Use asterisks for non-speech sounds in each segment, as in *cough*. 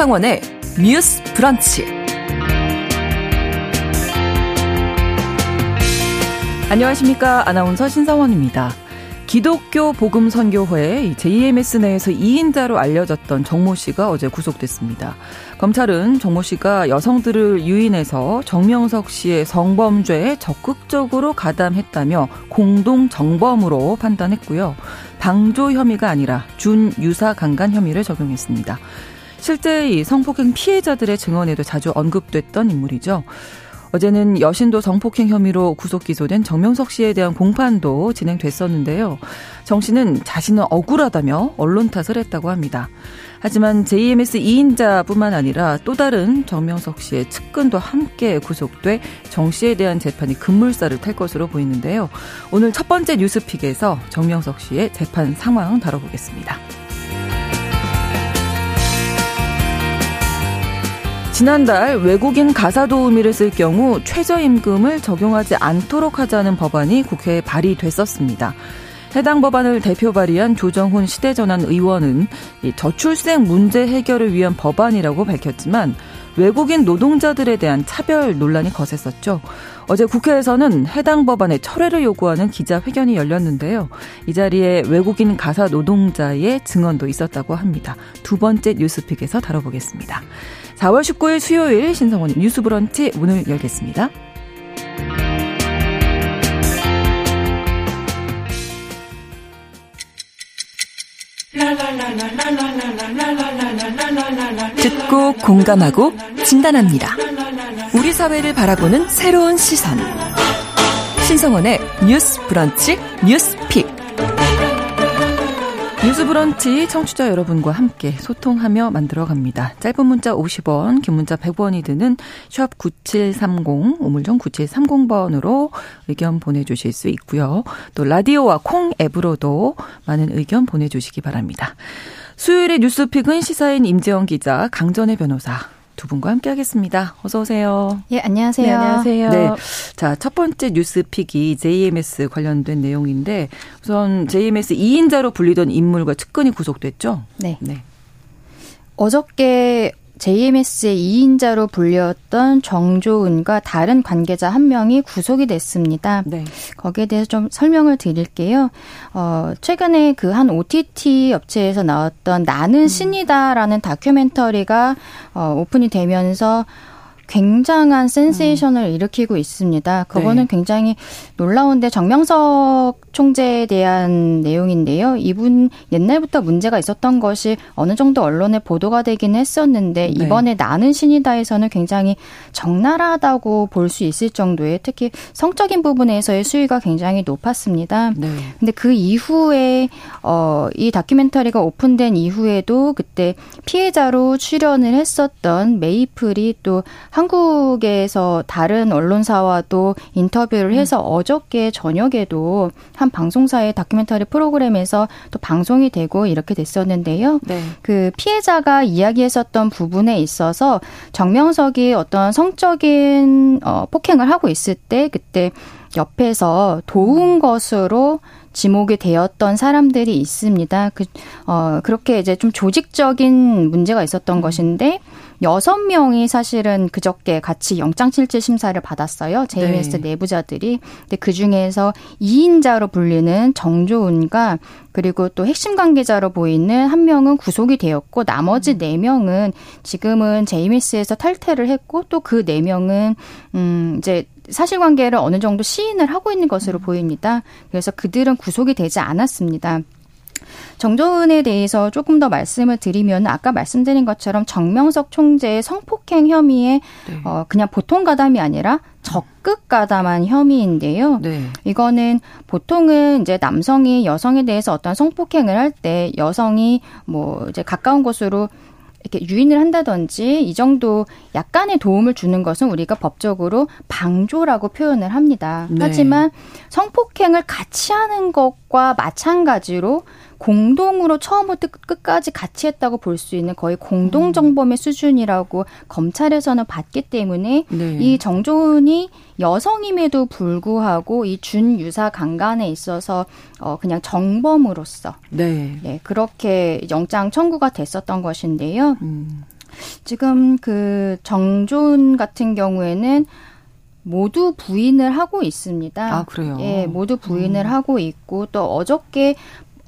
신성원의 뉴스 브런치. 안녕하십니까. 아나운서 신성원입니다. 기독교 복음선교회 JMS 내에서 2인자로 알려졌던 정모 씨가 어제 구속됐습니다. 검찰은 정모 씨가 여성들을 유인해서 정명석 씨의 성범죄에 적극적으로 가담했다며 공동 정범으로 판단했고요. 방조 혐의가 아니라 준유사 강간 혐의를 적용했습니다. 실제 이 성폭행 피해자들의 증언에도 자주 언급됐던 인물이죠. 어제는 여신도 성폭행 혐의로 구속 기소된 정명석 씨에 대한 공판도 진행됐었는데요. 정 씨는 자신은 억울하다며 언론 탓을 했다고 합니다. 하지만 JMS 2인자뿐만 아니라 또 다른 정명석 씨의 측근도 함께 구속돼 정 씨에 대한 재판이 급물살을 탈 것으로 보이는데요. 오늘 첫 번째 뉴스픽에서 정명석 씨의 재판 상황 다뤄보겠습니다. 지난달 외국인 가사 도우미를 쓸 경우 최저임금을 적용하지 않도록 하자는 법안이 국회에 발의됐었습니다. 해당 법안을 대표 발의한 조정훈 시대전환 의원은 저출생 문제 해결을 위한 법안이라고 밝혔지만 외국인 노동자들에 대한 차별 논란이 거셌었죠. 어제 국회에서는 해당 법안의 철회를 요구하는 기자회견이 열렸는데요. 이 자리에 외국인 가사 노동자의 증언도 있었다고 합니다. 두 번째 뉴스픽에서 다뤄보겠습니다. 4월 19일 수요일 신성원 뉴스 브런치 문을 열겠습니다. 듣고 공감하고 진단합니다. 우리 사회를 바라보는 새로운 시선. 신성원의 뉴스 브런치 뉴스 픽. 뉴스 브런치 청취자 여러분과 함께 소통하며 만들어 갑니다. 짧은 문자 50원, 긴 문자 100원이 드는 샵 9730, 우물정 9730번으로 의견 보내주실 수 있고요. 또 라디오와 콩 앱으로도 많은 의견 보내주시기 바랍니다. 수요일의 뉴스픽은 시사인 임재영 기자, 강전의 변호사, 두 분과 함께 하겠습니다. 어서 오세요. 예, 안녕하세요. 네, 안녕하세요. 네. 자, 첫 번째 뉴스픽이 JMS 관련된 내용인데 우선 JMS 2인자로 불리던 인물과 측근이 구속됐죠? 네. 네. 어저께 JMS의 2인자로 불렸던 정조은과 다른 관계자 한 명이 구속이 됐습니다. 네. 거기에 대해서 좀 설명을 드릴게요. 어, 최근에 그 한 OTT 업체에서 나왔던 나는 음. 신이다라는 다큐멘터리가 어, 오픈이 되면서 굉장한 센세이션을 음. 일으키고 있습니다. 그거는 네. 굉장히 놀라운데 정명석 총재에 대한 내용인데요. 이분 옛날부터 문제가 있었던 것이 어느 정도 언론에 보도가 되긴 했었는데 네. 이번에 나는 신이다에서는 굉장히 적나라하다고 볼 수 있을 정도의 특히 성적인 부분에서의 수위가 굉장히 높았습니다. 네. 근데 그 이후에 어, 이 다큐멘터리가 오픈된 이후에도 그때 피해자로 출연을 했었던 메이플이 또 한국에서 다른 언론사와도 인터뷰를 해서 음. 어저께 저녁에도 한 방송사의 다큐멘터리 프로그램에서 또 방송이 되고 이렇게 됐었는데요. 네. 그 피해자가 이야기했었던 부분에 있어서 정명석이 어떤 성적인 어, 폭행을 하고 있을 때 그때 옆에서 도운 음. 것으로 지목이 되었던 사람들이 있습니다. 그, 어, 그렇게 이제 좀 조직적인 문제가 있었던 음. 것인데, 여섯 명이 사실은 그저께 같이 영장실질 심사를 받았어요. JMS 네. 내부자들이. 근데 그 중에서 2인자로 불리는 정조은과 그리고 또 핵심 관계자로 보이는 한 명은 구속이 되었고 나머지 음. 네 명은 지금은 JMS에서 탈퇴를 했고 또 그 네 명은 음 이제 사실관계를 어느 정도 시인을 하고 있는 것으로 음. 보입니다. 그래서 그들은 구속이 되지 않았습니다. 정조은에 대해서 조금 더 말씀을 드리면 아까 말씀드린 것처럼 정명석 총재의 성폭행 혐의에 네. 어, 그냥 보통 가담이 아니라 적극 가담한 혐의인데요. 네. 이거는 보통은 이제 남성이 여성에 대해서 어떤 성폭행을 할 때 여성이 뭐 이제 가까운 곳으로 이렇게 유인을 한다든지 이 정도 약간의 도움을 주는 것은 우리가 법적으로 방조라고 표현을 합니다. 네. 하지만 성폭행을 같이 하는 것과 마찬가지로 공동으로 처음부터 끝까지 같이 했다고 볼 수 있는 거의 공동 정범의 음. 수준이라고 검찰에서는 봤기 때문에 네. 이 정조은이 여성임에도 불구하고 이 준유사 강간에 있어서 어 그냥 정범으로서 네. 네 그렇게 영장 청구가 됐었던 것인데요. 음. 지금 그 정존 같은 경우에는 모두 부인을 하고 있습니다. 아, 그래요? 예, 모두 부인을 음. 하고 있고 또 어저께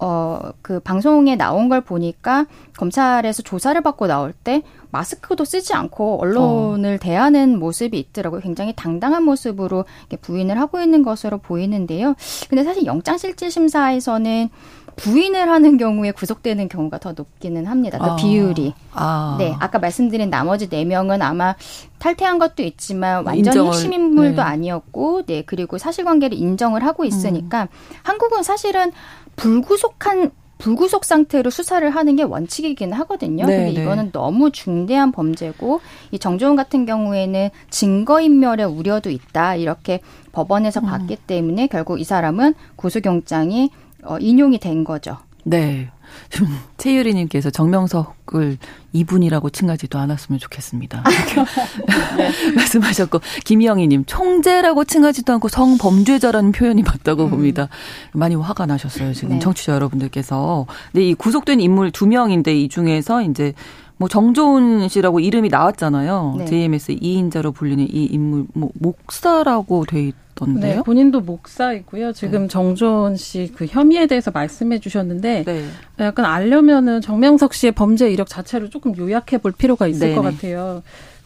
어, 그 방송에 나온 걸 보니까 검찰에서 조사를 받고 나올 때 마스크도 쓰지 않고 언론을 어. 대하는 모습이 있더라고요. 굉장히 당당한 모습으로 부인을 하고 있는 것으로 보이는데요. 근데 사실 영장실질심사에서는 부인을 하는 경우에 구속되는 경우가 더 높기는 합니다. 그 아. 비율이. 아. 네. 아까 말씀드린 나머지 네명은 아마 탈퇴한 것도 있지만 완전 히 핵심 인물도 네. 아니었고, 네. 그리고 사실관계를 인정을 하고 있으니까 음. 한국은 사실은 불구속한 불구속 상태로 수사를 하는 게 원칙이긴 하거든요. 네, 근데 네. 이거는 네. 너무 중대한 범죄고 이 정조원 같은 경우에는 증거인멸의 우려도 있다. 이렇게 법원에서 음. 봤기 때문에 결국 이 사람은 구속영장이 어, 인용이 된 거죠. 네. *laughs* 최유리님께서 정명석을 이분이라고 칭하지도 않았으면 좋겠습니다. 네. *laughs* 말씀하셨고 김영희님 총재라고 칭하지도 않고 성범죄자라는 표현이 맞다고 음. 봅니다. 많이 화가 나셨어요 지금 네. 청취자 여러분들께서. 근데 이 구속된 인물 두 명인데 이 중에서 이제 뭐 정조은 씨라고 이름이 나왔잖아요. 네. JMS 2인자로 불리는 이 인물 뭐 목사라고 돼 있던데요. 네, 본인도 목사이고요. 지금 네. 정조은 씨그 혐의에 대해서 말씀해 주셨는데 네. 약간 알려면은 정명석 씨의 범죄 이력 자체를 조금 요약해 볼 필요가 있을 네것 같아요.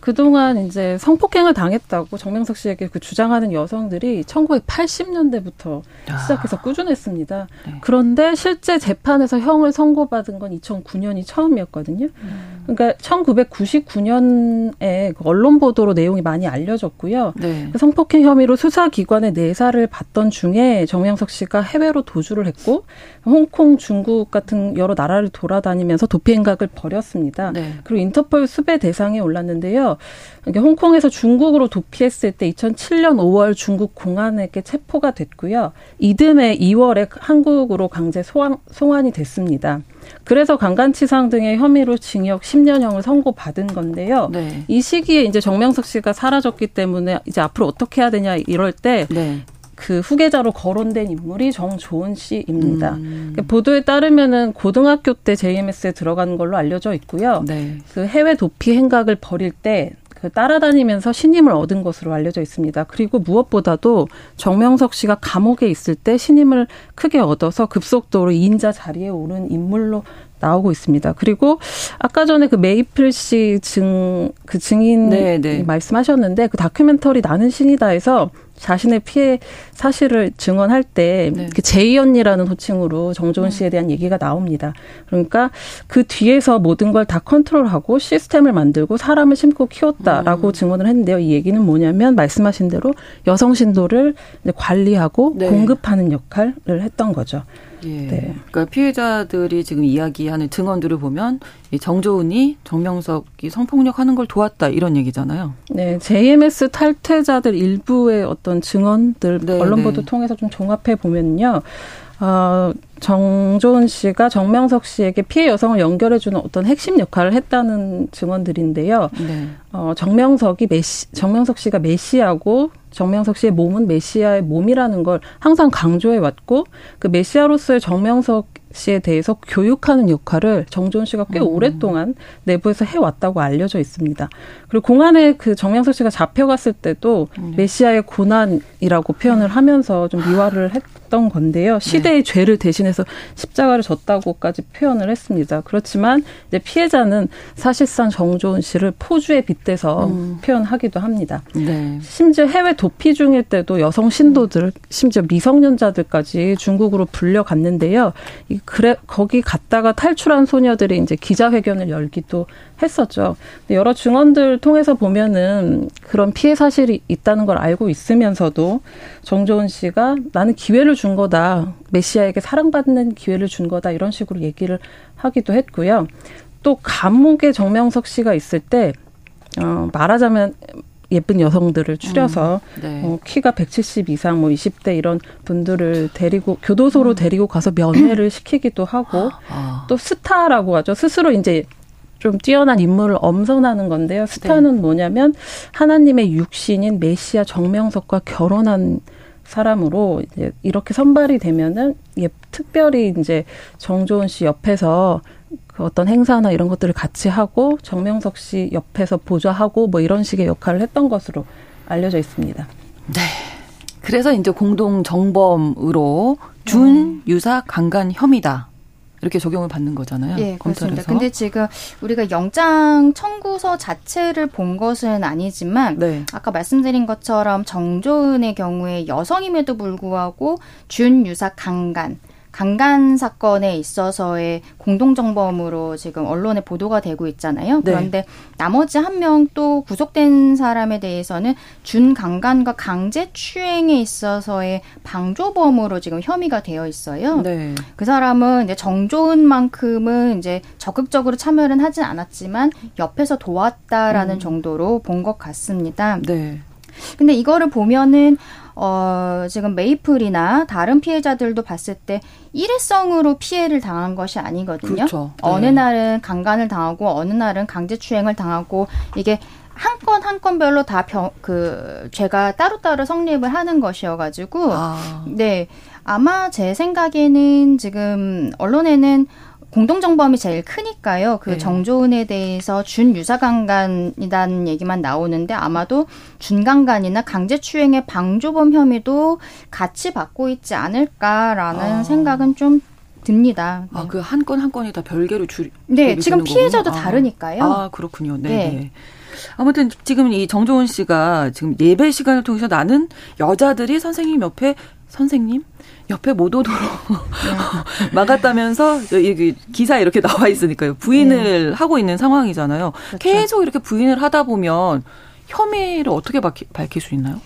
그동안 이제 성폭행을 당했다고 정명석 씨에게 그 주장하는 여성들이 1980년대부터 아. 시작해서 꾸준했습니다. 네. 그런데 실제 재판에서 형을 선고받은 건 2009년이 처음이었거든요. 음. 그러니까 1999년에 그 언론 보도로 내용이 많이 알려졌고요. 네. 그 성폭행 혐의로 수사기관에 내사를 받던 중에 정명석 씨가 해외로 도주를 했고 홍콩, 중국 같은 여러 나라를 돌아다니면서 도피 행각을 벌였습니다. 네. 그리고 인터폴 수배 대상에 올랐는데요. 이게 홍콩에서 중국으로 도피했을 때 2007년 5월 중국 공안에게 체포가 됐고요. 이듬해 2월에 한국으로 강제 소환, 송환이 됐습니다. 그래서 강간치상 등의 혐의로 징역 10년형을 선고받은 건데요. 네. 이 시기에 이제 정명석 씨가 사라졌기 때문에 이제 앞으로 어떻게 해야 되냐 이럴 때 네. 그 후계자로 거론된 인물이 정조은 씨입니다. 음. 그러니까 보도에 따르면은 고등학교 때 JMS에 들어간 걸로 알려져 있고요. 네. 그 해외 도피 행각을 벌일 때 그 따라다니면서 신임을 얻은 것으로 알려져 있습니다. 그리고 무엇보다도 정명석 씨가 감옥에 있을 때 신임을 크게 얻어서 급속도로 2인자 자리에 오른 인물로 나오고 있습니다. 그리고 아까 전에 그 메이플 씨 증, 그 증인 네, 네. 말씀하셨는데 그 다큐멘터리 나는 신이다에서 자신의 피해 사실을 증언할 때 네. 그 제이 언니라는 호칭으로 정조은 씨에 대한 얘기가 나옵니다. 그러니까 그 뒤에서 모든 걸 다 컨트롤하고 시스템을 만들고 사람을 심고 키웠다라고 음. 증언을 했는데요. 이 얘기는 뭐냐면 말씀하신 대로 여성 신도를 관리하고 네. 공급하는 역할을 했던 거죠. 예. 네. 그러니까 피해자들이 지금 이야기하는 증언들을 보면 이 정조은이 정명석이 성폭력하는 걸 도왔다 이런 얘기잖아요. 네, JMS 탈퇴자들 일부의 어떤 증언들 네, 언론 보도 네. 통해서 좀 종합해 보면요. 어, 정조은 씨가 정명석 씨에게 피해 여성을 연결해주는 어떤 핵심 역할을 했다는 증언들인데요. 네. 어, 정명석이 메시, 정명석 씨가 메시아고 정명석 씨의 몸은 메시아의 몸이라는 걸 항상 강조해 왔고 그 메시아로서의 정명석 씨에 대해서 교육하는 역할을 정조은 씨가 꽤 음. 오랫동안 내부에서 해왔다고 알려져 있습니다. 그리고 공안에 그 정명석 씨가 잡혀갔을 때도 음. 메시아의 고난이라고 표현을 하면서 좀 미화를 했던 건데요. 시대의 네. 죄를 대신해서 십자가를 졌다고까지 표현을 했습니다. 그렇지만 이제 피해자는 사실상 정조은 씨를 포주에 빗대서 음. 표현하기도 합니다. 네. 심지어 해외 도피 중일 때도 여성 신도들, 심지어 미성년자들까지 중국으로 불려갔는데요. 이 그래 거기 갔다가 탈출한 소녀들이 이제 기자회견을 열기도 했었죠. 여러 증언들 통해서 보면은 그런 피해 사실이 있다는 걸 알고 있으면서도 정조은 씨가 나는 기회를 준 거다. 메시아에게 사랑받는 기회를 준 거다. 이런 식으로 얘기를 하기도 했고요. 또 감옥에 정명석 씨가 있을 때 어, 말하자면 예쁜 여성들을 추려서 음, 네. 어, 키가 170 이상 뭐 20대 이런 분들을 데리고 교도소로 음. 데리고 가서 면회를 시키기도 하고 아. 또 스타라고 하죠. 스스로 이제 좀 뛰어난 인물을 엄선하는 건데요. 스타는 네. 뭐냐면 하나님의 육신인 메시아 정명석과 결혼한 사람으로 이제 이렇게 선발이 되면은 예, 특별히 이제 정조은 씨 옆에서 그 어떤 행사나 이런 것들을 같이 하고 정명석 씨 옆에서 보좌하고 뭐 이런 식의 역할을 했던 것으로 알려져 있습니다. 네. 그래서 이제 공동 정범으로 준 음. 유사 강간 혐의다. 이렇게 적용을 받는 거잖아요. 예, 그렇습니다. 근데 지금 우리가 영장 청구서 자체를 본 것은 아니지만 네. 아까 말씀드린 것처럼 정조은의 경우에 여성임에도 불구하고 준유사 강간 강간 사건에 있어서의 공동정범으로 지금 언론에 보도가 되고 있잖아요. 네. 그런데 나머지 한 명 또 구속된 사람에 대해서는 준강간과 강제 추행에 있어서의 방조범으로 지금 혐의가 되어 있어요. 네. 그 사람은 이제 정조은만큼은 이제 적극적으로 참여는 하진 않았지만 옆에서 도왔다라는 음. 정도로 본 것 같습니다. 네. 근데 이거를 보면은 어, 지금 메이플이나 다른 피해자들도 봤을 때 일회성으로 피해를 당한 것이 아니거든요. 그렇죠. 네. 어느 날은 강간을 당하고 어느 날은 강제추행을 당하고 이게 한 건 한 건별로 다그 죄가 따로따로 성립을 하는 것이어가지고 아. 네 아마 제 생각에는 지금 언론에는 공동정범이 제일 크니까요. 그 네. 정조은에 대해서 준유사강간이라는 얘기만 나오는데 아마도 준강간이나 강제추행의 방조범 혐의도 같이 받고 있지 않을까라는 아. 생각은 좀 듭니다. 네. 아, 그 한 건 한 건이 다 별개로 줄. 네, 지금 피해자도 아. 다르니까요. 아, 그렇군요. 네. 네. 네. 아무튼 지금 이 정조은 씨가 지금 예배 시간을 통해서 나는 여자들이 선생님 옆에 선생님 옆에 못 오도록 네. *laughs* 막았다면서 기사에 이렇게 나와 있으니까요. 부인을 네. 하고 있는 상황이잖아요. 그렇죠. 계속 이렇게 부인을 하다 보면 혐의를 어떻게 밝힐 수 있나요?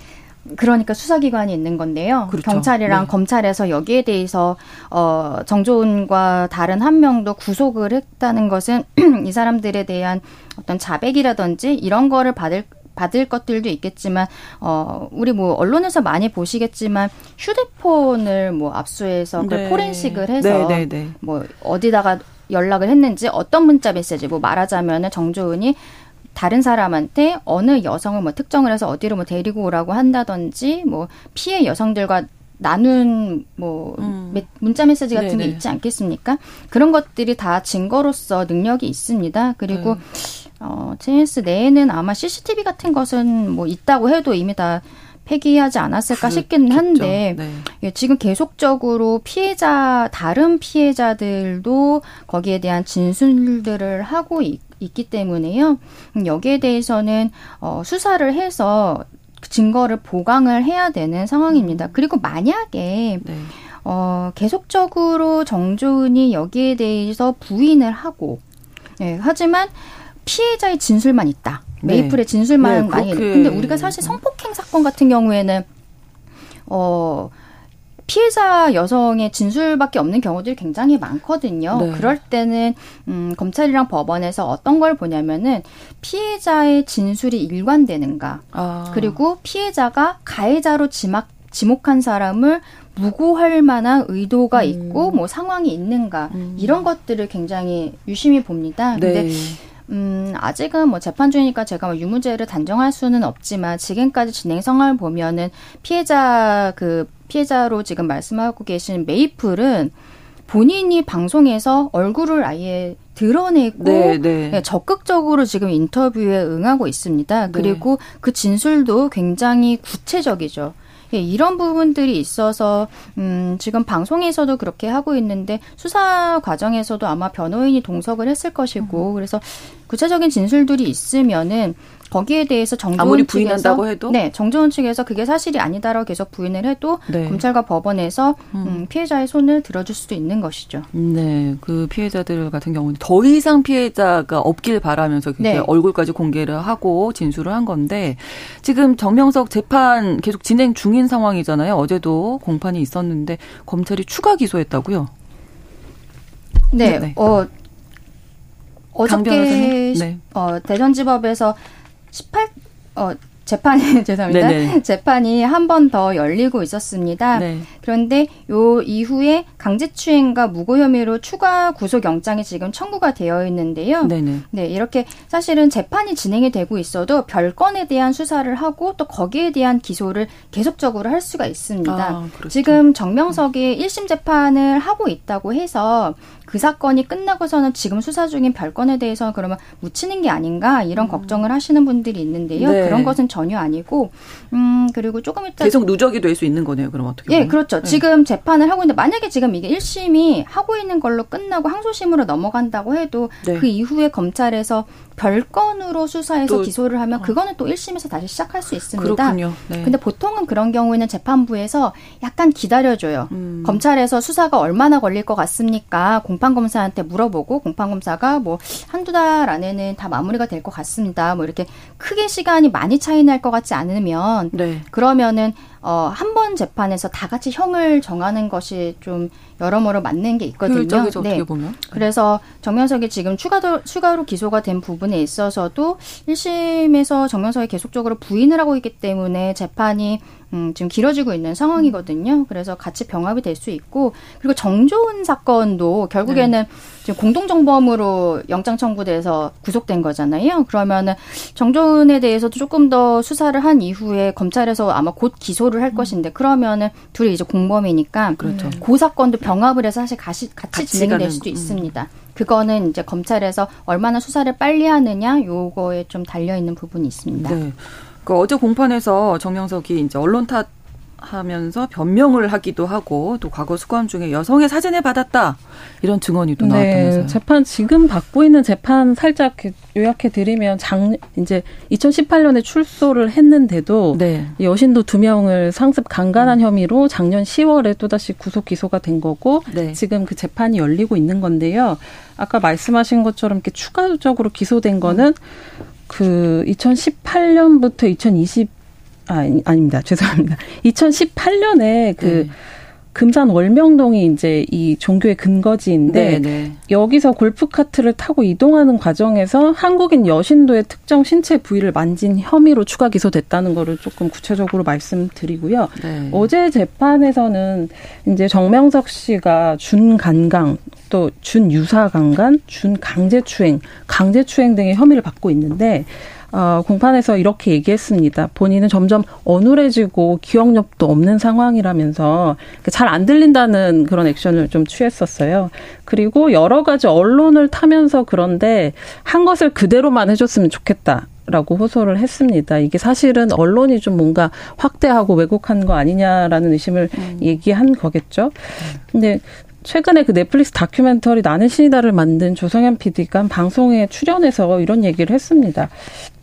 그러니까 수사기관이 있는 건데요. 그렇죠. 경찰이랑 네. 검찰에서 여기에 대해서 어 정조은과 다른 한 명도 구속을 했다는 것은 *clears throat* 이 사람들에 대한 어떤 자백이라든지 이런 거를 받을 받을 것들도 있겠지만 어 우리 뭐 언론에서 많이 보시겠지만 휴대폰을 뭐 압수해서 그 네. 포렌식을 해서 네, 네, 네, 뭐 어디다가 연락을 했는지 어떤 문자 메시지 뭐 말하자면은 정조은이 다른 사람한테 어느 여성을 뭐 특정을 해서 어디로 뭐 데리고 오라고 한다든지 뭐 피해 여성들과 나눈 뭐 음. 문자 메시지 같은 네네. 게 있지 않겠습니까? 그런 것들이 다 증거로서 능력이 있습니다. 그리고 네. 어, JS 내에는 아마 CCTV 같은 것은 뭐 있다고 해도 이미 다 폐기하지 않았을까 그렇겠죠. 싶기는 한데 네. 예, 지금 계속적으로 피해자 다른 피해자들도 거기에 대한 진술들을 하고 있, 기 때문에요. 음, 여기에 대해서는 어, 수사를 해서 증거를 보강을 해야 되는 상황입니다. 음. 그리고 만약에 네. 어, 계속적으로 정조은이 여기에 대해서 부인을 하고 예, 하지만 피해자의 진술만 있다. 네. 메이플의 진술만 네, 많이. 근데 우리가 사실 성폭행 사건 같은 경우에는 어 피해자 여성의 진술밖에 없는 경우들이 굉장히 많거든요. 네. 그럴 때는 음, 검찰이랑 법원에서 어떤 걸 보냐면은 피해자의 진술이 일관되는가, 아. 그리고 피해자가 가해자로 지막 지목한 사람을 무고할 만한 의도가 음. 있고 뭐 상황이 있는가 음. 이런 것들을 굉장히 유심히 봅니다. 근데 네. 음, 아직은 뭐 재판 중이니까 제가 뭐 유무죄를 단정할 수는 없지만 지금까지 진행 상황을 보면은 피해자 그 피해자로 지금 말씀하고 계신 메이플은 본인이 방송에서 얼굴을 아예 드러내고 네, 네. 네, 적극적으로 지금 인터뷰에 응하고 있습니다. 네. 그리고 그 진술도 굉장히 구체적이죠. 예, 이런 부분들이 있어서 음, 지금 방송에서도 그렇게 하고 있는데 수사 과정에서도 아마 변호인이 동석을 했을 것이고 음. 그래서 구체적인 진술들이 있으면은 거기에 대해서 정조원 아무리 부인한다고 측에서, 해도 네 정조원 측에서 그게 사실이 아니다라고 계속 부인을 해도 네. 검찰과 법원에서 음. 음, 피해자의 손을 들어줄 수도 있는 것이죠. 네, 그 피해자들 같은 경우는 더 이상 피해자가 없길 바라면서 네. 얼굴까지 공개를 하고 진술을 한 건데 지금 정명석 재판 계속 진행 중인 상황이잖아요. 어제도 공판이 있었는데 검찰이 추가 기소했다고요? 네, 네. 어. 어저께 네. 어, 대전지법에서 18, 어, 재판이 *laughs* 죄송합니다. 네네. 재판이 한 번 더 열리고 있었습니다. 네. 그런데 요 이후에 강제추행과 무고 혐의로 추가 구속 영장이 지금 청구가 되어 있는데요. 네네. 네, 이렇게 사실은 재판이 진행이 되고 있어도 별 건에 대한 수사를 하고 또 거기에 대한 기소를 계속적으로 할 수가 있습니다. 아, 그렇죠. 지금 정명석이 1심 재판을 하고 있다고 해서 그 사건이 끝나고서는 지금 수사 중인 별건에 대해서 그러면 묻히는 게 아닌가 이런 음. 걱정을 하시는 분들이 있는데요. 네. 그런 것은 전혀 아니고 음 그리고 조금 이따 계속 누적이 될 수 있는 거네요. 그럼 어떻게 예, 보면. 예, 그렇죠. 네. 지금 재판을 하고 있는데 만약에 지금 이게 1심이 하고 있는 걸로 끝나고 항소심으로 넘어간다고 해도 네. 그 이후에 검찰에서 별건으로 수사해서 기소를 하면 어. 그거는 또 1심에서 다시 시작할 수 있습니다. 그렇군요. 네. 근데 보통은 그런 경우에는 재판부에서 약간 기다려줘요. 음. 검찰에서 수사가 얼마나 걸릴 것 같습니까? 공판검사한테 물어보고 공판검사가 뭐 한두 달 안에는 다 마무리가 될 것 같습니다. 뭐 이렇게 크게 시간이 많이 차이 날 것 같지 않으면 네. 그러면은 어, 한 번 재판에서 다 같이 형을 정하는 것이 좀 여러모로 맞는 게 있거든요. 네. 어떻게 보면. 그래서 정명석이 지금 추가로, 추가로 기소가 된 부분에 있어서도 1심에서 정명석이 계속적으로 부인을 하고 있기 때문에 재판이 음, 지금 길어지고 있는 상황이거든요. 그래서 같이 병합이 될 수 있고 그리고 정조은 사건도 결국에는 네. 지금 공동정범으로 영장 청구돼서 구속된 거잖아요. 그러면은 정조은에 대해서도 조금 더 수사를 한 이후에 검찰에서 아마 곧 기소를 할 음. 것인데 그러면은 둘이 이제 공범이니까 그렇죠. 그 사건도 병합을 해서 사실 같이, 같이 진행이 될 수도 음. 있습니다. 그거는 이제 검찰에서 얼마나 수사를 빨리 하느냐 요거에 좀 달려 있는 부분이 있습니다. 네. 그 어제 공판에서 정명석이 이제 언론 탓 하면서 변명을 하기도 하고 또 과거 수감 중에 여성의 사진을 받았다 이런 증언이 또 네, 나왔다면서요. 재판 지금 받고 있는 재판 살짝 요약해 드리면 장 이제 2018년에 출소를 했는데도 네. 여신도 두 명을 상습 강간한 음. 혐의로 작년 10월에 또다시 구속 기소가 된 거고 네. 지금 그 재판이 열리고 있는 건데요. 아까 말씀하신 것처럼 이렇게 추가적으로 기소된 거는 음. 그 2018년부터 2020 아, 아닙니다. *laughs* 죄송합니다. 2018년에 그 네. 금산 월명동이 이제 이 종교의 근거지인데 네, 네. 여기서 골프 카트를 타고 이동하는 과정에서 한국인 여신도의 특정 신체 부위를 만진 혐의로 추가 기소됐다는 거를 조금 구체적으로 말씀드리고요. 네. 어제 재판에서는 이제 정명석 씨가 준간강 또 준유사강간, 준강제추행, 강제추행 등의 혐의를 받고 있는데 어, 공판에서 이렇게 얘기했습니다. 본인은 점점 어눌해지고 기억력도 없는 상황이라면서 잘 안 들린다는 그런 액션을 좀 취했었어요. 그리고 여러 가지 언론을 타면서 그런데 한 것을 그대로만 해줬으면 좋겠다. 라고 호소를 했습니다. 이게 사실은 언론이 좀 뭔가 확대하고 왜곡한 거 아니냐라는 의심을 음. 얘기한 거겠죠. 근데 최근에 그 넷플릭스 다큐멘터리 나는 신이다를 만든 조성현 PD가 방송에 출연해서 이런 얘기를 했습니다.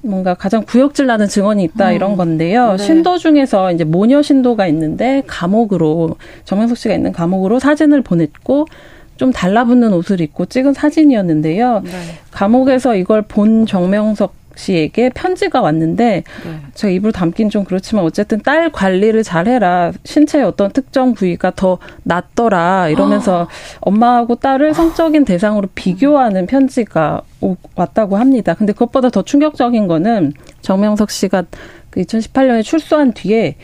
뭔가 가장 구역질 나는 증언이 있다 음. 이런 건데요. 네. 신도 중에서 이제 모녀 신도가 있는데 감옥으로 정명석 씨가 있는 감옥으로 사진을 보냈고 좀 달라붙는 옷을 입고 찍은 사진이었는데요. 네. 감옥에서 이걸 본 정명석 씨에게 편지가 왔는데 네. 제가 입으로 담긴 좀 그렇지만 어쨌든 딸 관리를 잘해라 신체의 어떤 특정 부위가 더 낫더라 이러면서 아. 엄마하고 딸을 성적인 대상으로 비교하는 편지가 왔다고 합니다. 근데 그것보다 더 충격적인 거는 정명석 씨가 그 2018년에 출소한 뒤에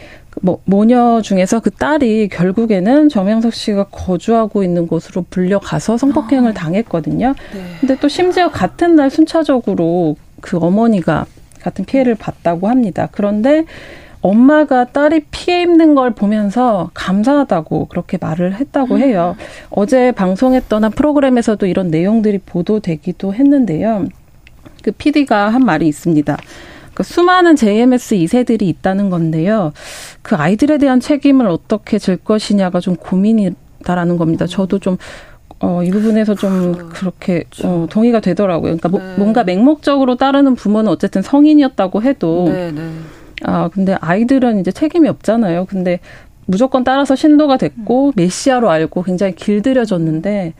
뭐 모녀 중에서 그 딸이 결국에는 정명석 씨가 거주하고 있는 곳으로 불려가서 성폭행을 아. 당했거든요. 네. 근데 또 심지어 같은 날 순차적으로 그 어머니가 같은 피해를 봤다고 합니다. 그런데 엄마가 딸이 피해 입는 걸 보면서 감사하다고 그렇게 말을 했다고 해요. 음. 어제 방송했던 한 프로그램에서도 이런 내용들이 보도되기도 했는데요. 그 PD가 한 말이 있습니다. 그 수많은 JMS 2세들이 있다는 건데요. 그 아이들에 대한 책임을 어떻게 질 것이냐가 좀 고민이 다라는 겁니다. 저도 좀 어, 이 부분에서 좀 그렇죠. 그렇게 어, 동의가 되더라고요. 그러니까 뭐 네. 뭐, 뭔가 맹목적으로 따르는 부모는 어쨌든 성인이었다고 해도 네, 네. 아 근데 아이들은 이제 책임이 없잖아요. 근데 무조건 따라서 신도가 됐고 음. 메시아로 알고 굉장히 길들여졌는데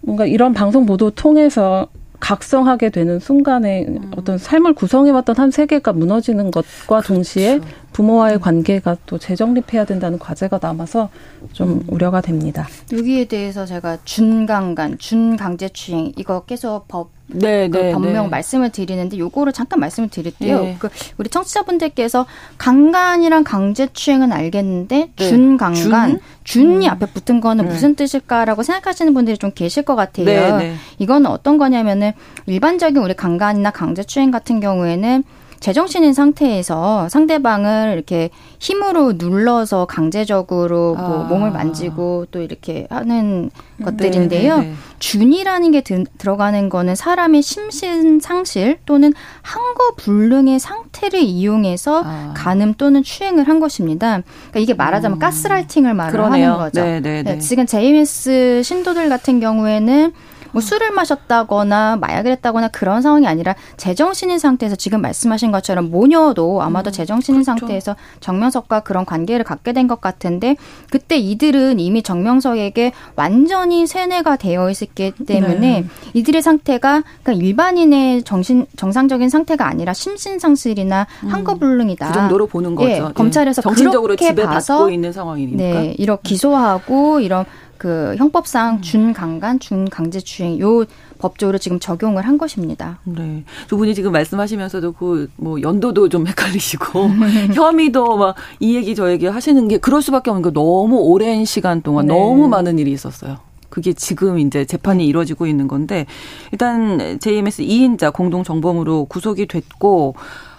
뭔가 이런 방송 보도 통해서 각성하게 되는 순간에 음. 어떤 삶을 구성해왔던 한 세계가 무너지는 것과 그렇죠. 부모와의 관계가 또 재정립해야 된다는 과제가 남아서 좀 음. 우려가 됩니다. 여기에 대해서 제가 준강간, 준강제추행 이거 계속 법 네, 그 네, 법명 네. 말씀을 드리는데 요거를 잠깐 말씀을 드릴게요. 네. 그 우리 청취자분들께서 강간이랑 강제추행은 알겠는데 네. 준강간, 준? 이 음. 앞에 붙은 거는 네. 무슨 뜻일까라고 생각하시는 분들이 좀 계실 것 같아요. 네, 이거는 어떤 거냐면은 일반적인 우리 강간이나 강제추행 같은 경우에는 제정신인 상태에서 상대방을 이렇게 힘으로 눌러서 강제적으로 뭐 아. 몸을 만지고 또 이렇게 하는 것들인데요. 네네네. 네, 네. 준이라는 게 드, 들어가는 거는 사람의 심신 상실 또는 항거 불능의 상태를 이용해서 아. 간음 또는 추행을 한 것입니다. 그러니까 이게 말하자면 음. 가스라이팅을 말을 그러네요. 하는 거죠. 네네네. 네, 지금 JMS 신도들 같은 경우에는 뭐 술을 마셨다거나 마약을 했다거나 그런 상황이 아니라 제정신인 상태에서 지금 말씀하신 것처럼 모녀도 아마도 음, 제정신인 그렇죠. 상태에서 정명석과 그런 관계를 갖게 된 것 같은데 그때 이들은 이미 정명석에게 완전히 세뇌가 되어 있었기 때문에 네. 이들의 상태가 그러니까 일반인의 정신 정상적인 상태가 아니라 심신 상실이나 음. 한거불능이다. 그 정도로 보는 거죠. 예, 검찰에서 네. 정신적으로 그렇게 봐서 있는 상황이니까. 네, 이렇게 기소하고 이런 그 형법상 음. 준강간, 준강제추행 요 법적으로 지금 적용을 한 것입니다. 네. 두 분이 지금 말씀하시면서도 그 뭐 연도도 좀 헷갈리시고 *laughs* 혐의도 막 이 얘기 저 얘기 하시는 게 그럴 수밖에 없는 게 너무 오랜 시간 동안 네. 너무 많은 일이 있었어요. 그게 지금 이제 재판이 이루어지고 있는 건데 일단 JMS 2인자 공동 정범으로 구속이 됐고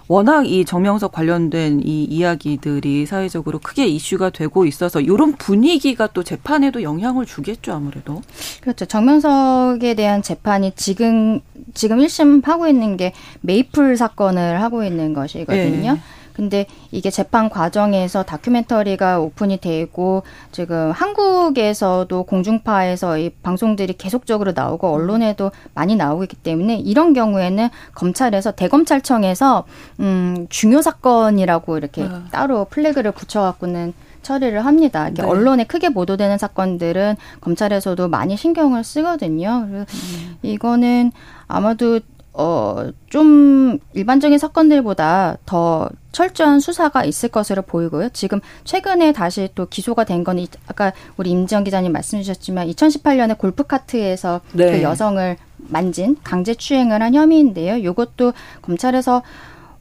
워낙 이 정명석 관련된 이 이야기들이 사회적으로 크게 이슈가 되고 있어서 이런 분위기가 또 재판에도 영향을 주겠죠 아무래도. 그렇죠. 정명석에 대한 재판이 지금 지금 1심 하고 있는 게 메이플 사건을 하고 있는 것이거든요. 네. 근데 이게 재판 과정에서 다큐멘터리가 오픈이 되고 지금 한국에서도 공중파에서 이 방송들이 계속적으로 나오고 언론에도 많이 나오고 있기 때문에 이런 경우에는 검찰에서 대검찰청에서 음 중요 사건이라고 이렇게 네. 따로 플래그를 붙여 갖고는 처리를 합니다. 이게 네. 언론에 크게 보도되는 사건들은 검찰에서도 많이 신경을 쓰거든요. 그래서 음. 이거는 아마도 어, 좀 일반적인 사건들보다 더 철저한 수사가 있을 것으로 보이고요. 지금 최근에 다시 또 기소가 된 거는 아까 우리 임지영 기자님 말씀 주셨지만 2018년에 골프카트에서 네. 그 여성을 만진 강제 추행을 한 혐의인데요. 이것도 검찰에서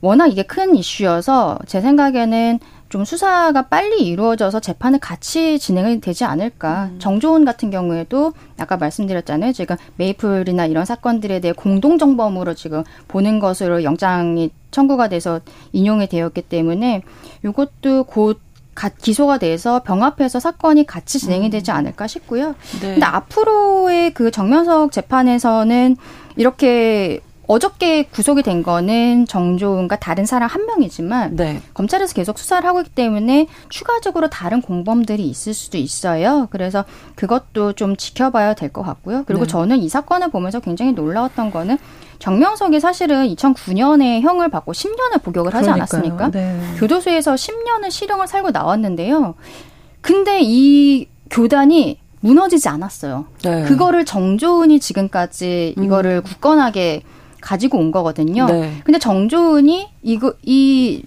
워낙 이게 큰 이슈여서 제 생각에는 좀 수사가 빨리 이루어져서 재판을 같이 진행이 되지 않을까. 음. 정조은 같은 경우에도 아까 말씀드렸잖아요. 지금 메이플이나 이런 사건들에 대해 공동 정범으로 지금 보는 것으로 영장이 청구가 돼서 인용이 되었기 때문에 이것도 곧 기소가 돼서 병합해서 사건이 같이 진행이 되지 음. 않을까 싶고요. 네. 근데 앞으로의 그 정면석 재판에서는 이렇게 어저께 구속이 된 거는 정조은과 다른 사람 한 명이지만 네. 검찰에서 계속 수사를 하고 있기 때문에 추가적으로 다른 공범들이 있을 수도 있어요. 그래서 그것도 좀 지켜봐야 될 것 같고요. 그리고 네. 저는 이 사건을 보면서 굉장히 놀라웠던 거는 정명석이 사실은 2009년에 형을 받고 10년을 복역을 하지 그러니까요. 않았습니까? 네. 교도소에서 10년을 실형을 살고 나왔는데요. 근데 이 교단이 무너지지 않았어요. 네. 그거를 정조은이 지금까지 이거를 음. 굳건하게 가지고 온 거거든요. 네. 근데 정조은이 이거 이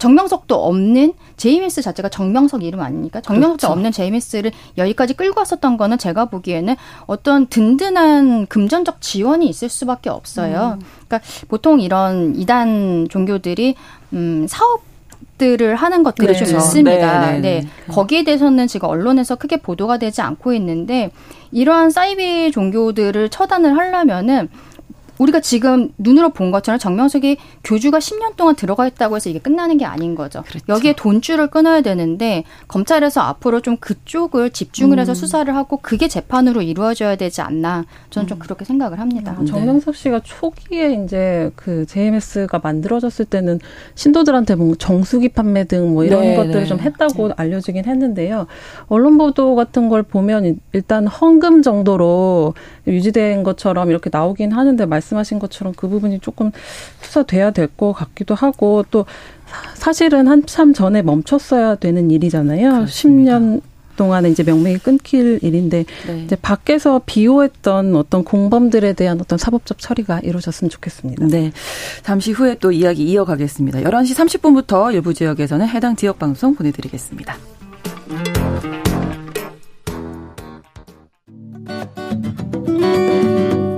정명석도 없는 제이미스 자체가 정명석 이름 아닙니까? 정명석도 그렇죠. 없는 제이미스를 여기까지 끌고 왔었던 거는 제가 보기에는 어떤 든든한 금전적 지원이 있을 수밖에 없어요. 음. 그러니까 보통 이런 이단 종교들이 음 사업 들을 하는 것들이 네. 좀 있습니다. 네, 네, 네. 네. 거기에 대해서는 지금 언론에서 크게 보도가 되지 않고 있는데 이러한 사이비 종교들을 처단을 하려면은 우리가 지금 눈으로 본 것처럼 정명석이 교주가 10년 동안 들어가 있다고 해서 이게 끝나는 게 아닌 거죠. 그렇죠. 여기에 돈줄을 끊어야 되는데 검찰에서 앞으로 좀 그쪽을 집중을 해서 음. 수사를 하고 그게 재판으로 이루어져야 되지 않나 저는 좀 음. 그렇게 생각을 합니다. 음. 정명석 씨가 초기에 이제 그 JMS가 만들어졌을 때는 신도들한테 뭐 정수기 판매 등 뭐 이런 네, 것들을 네. 좀 했다고 네. 알려지긴 했는데요. 언론 보도 같은 걸 보면 일단 헌금 정도로 유지된 것처럼 이렇게 나오긴 하는데 말씀 말씀하신 것처럼 그 부분이 조금 수사돼야 될 것 같기도 하고 또 사실은 한참 전에 멈췄어야 되는 일이잖아요. 그렇습니다. 10년 동안에 이제 명맥이 끊길 일인데 네. 이제 밖에서 비호했던 어떤 공범들에 대한 어떤 사법적 처리가 이루어졌으면 좋겠습니다. 네. 잠시 후에 또 이야기 이어가겠습니다. 11시 30분부터 일부 지역에서는 해당 지역 방송 보내드리겠습니다.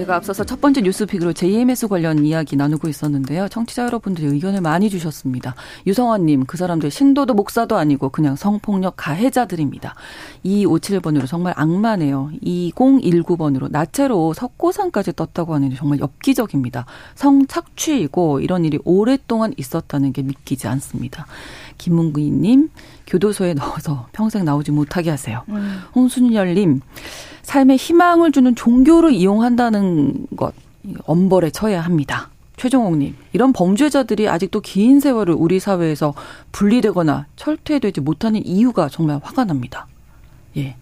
저희가 앞서서 첫 번째 뉴스픽으로 JMS 관련 이야기 나누고 있었는데요. 청취자 여러분들이 의견을 많이 주셨습니다. 유성환님, 그 사람들 신도도 목사도 아니고 그냥 성폭력 가해자들입니다. 2257번으로 정말 악마네요. 2019번으로 나체로 석고상까지 떴다고 하는 게 정말 엽기적입니다. 성착취이고 이런 일이 오랫동안 있었다는 게 믿기지 않습니다. 김문구이님, 교도소에 *laughs* 넣어서 평생 나오지 못하게 하세요. 음. 홍순열님, 삶에 희망을 주는 종교를 이용한다는 것 엄벌에 처해야 합니다. 최종옥님, 이런 범죄자들이 아직도 긴 세월을 우리 사회에서 분리되거나 철퇴되지 못하는 이유가 정말 화가 납니다. 예.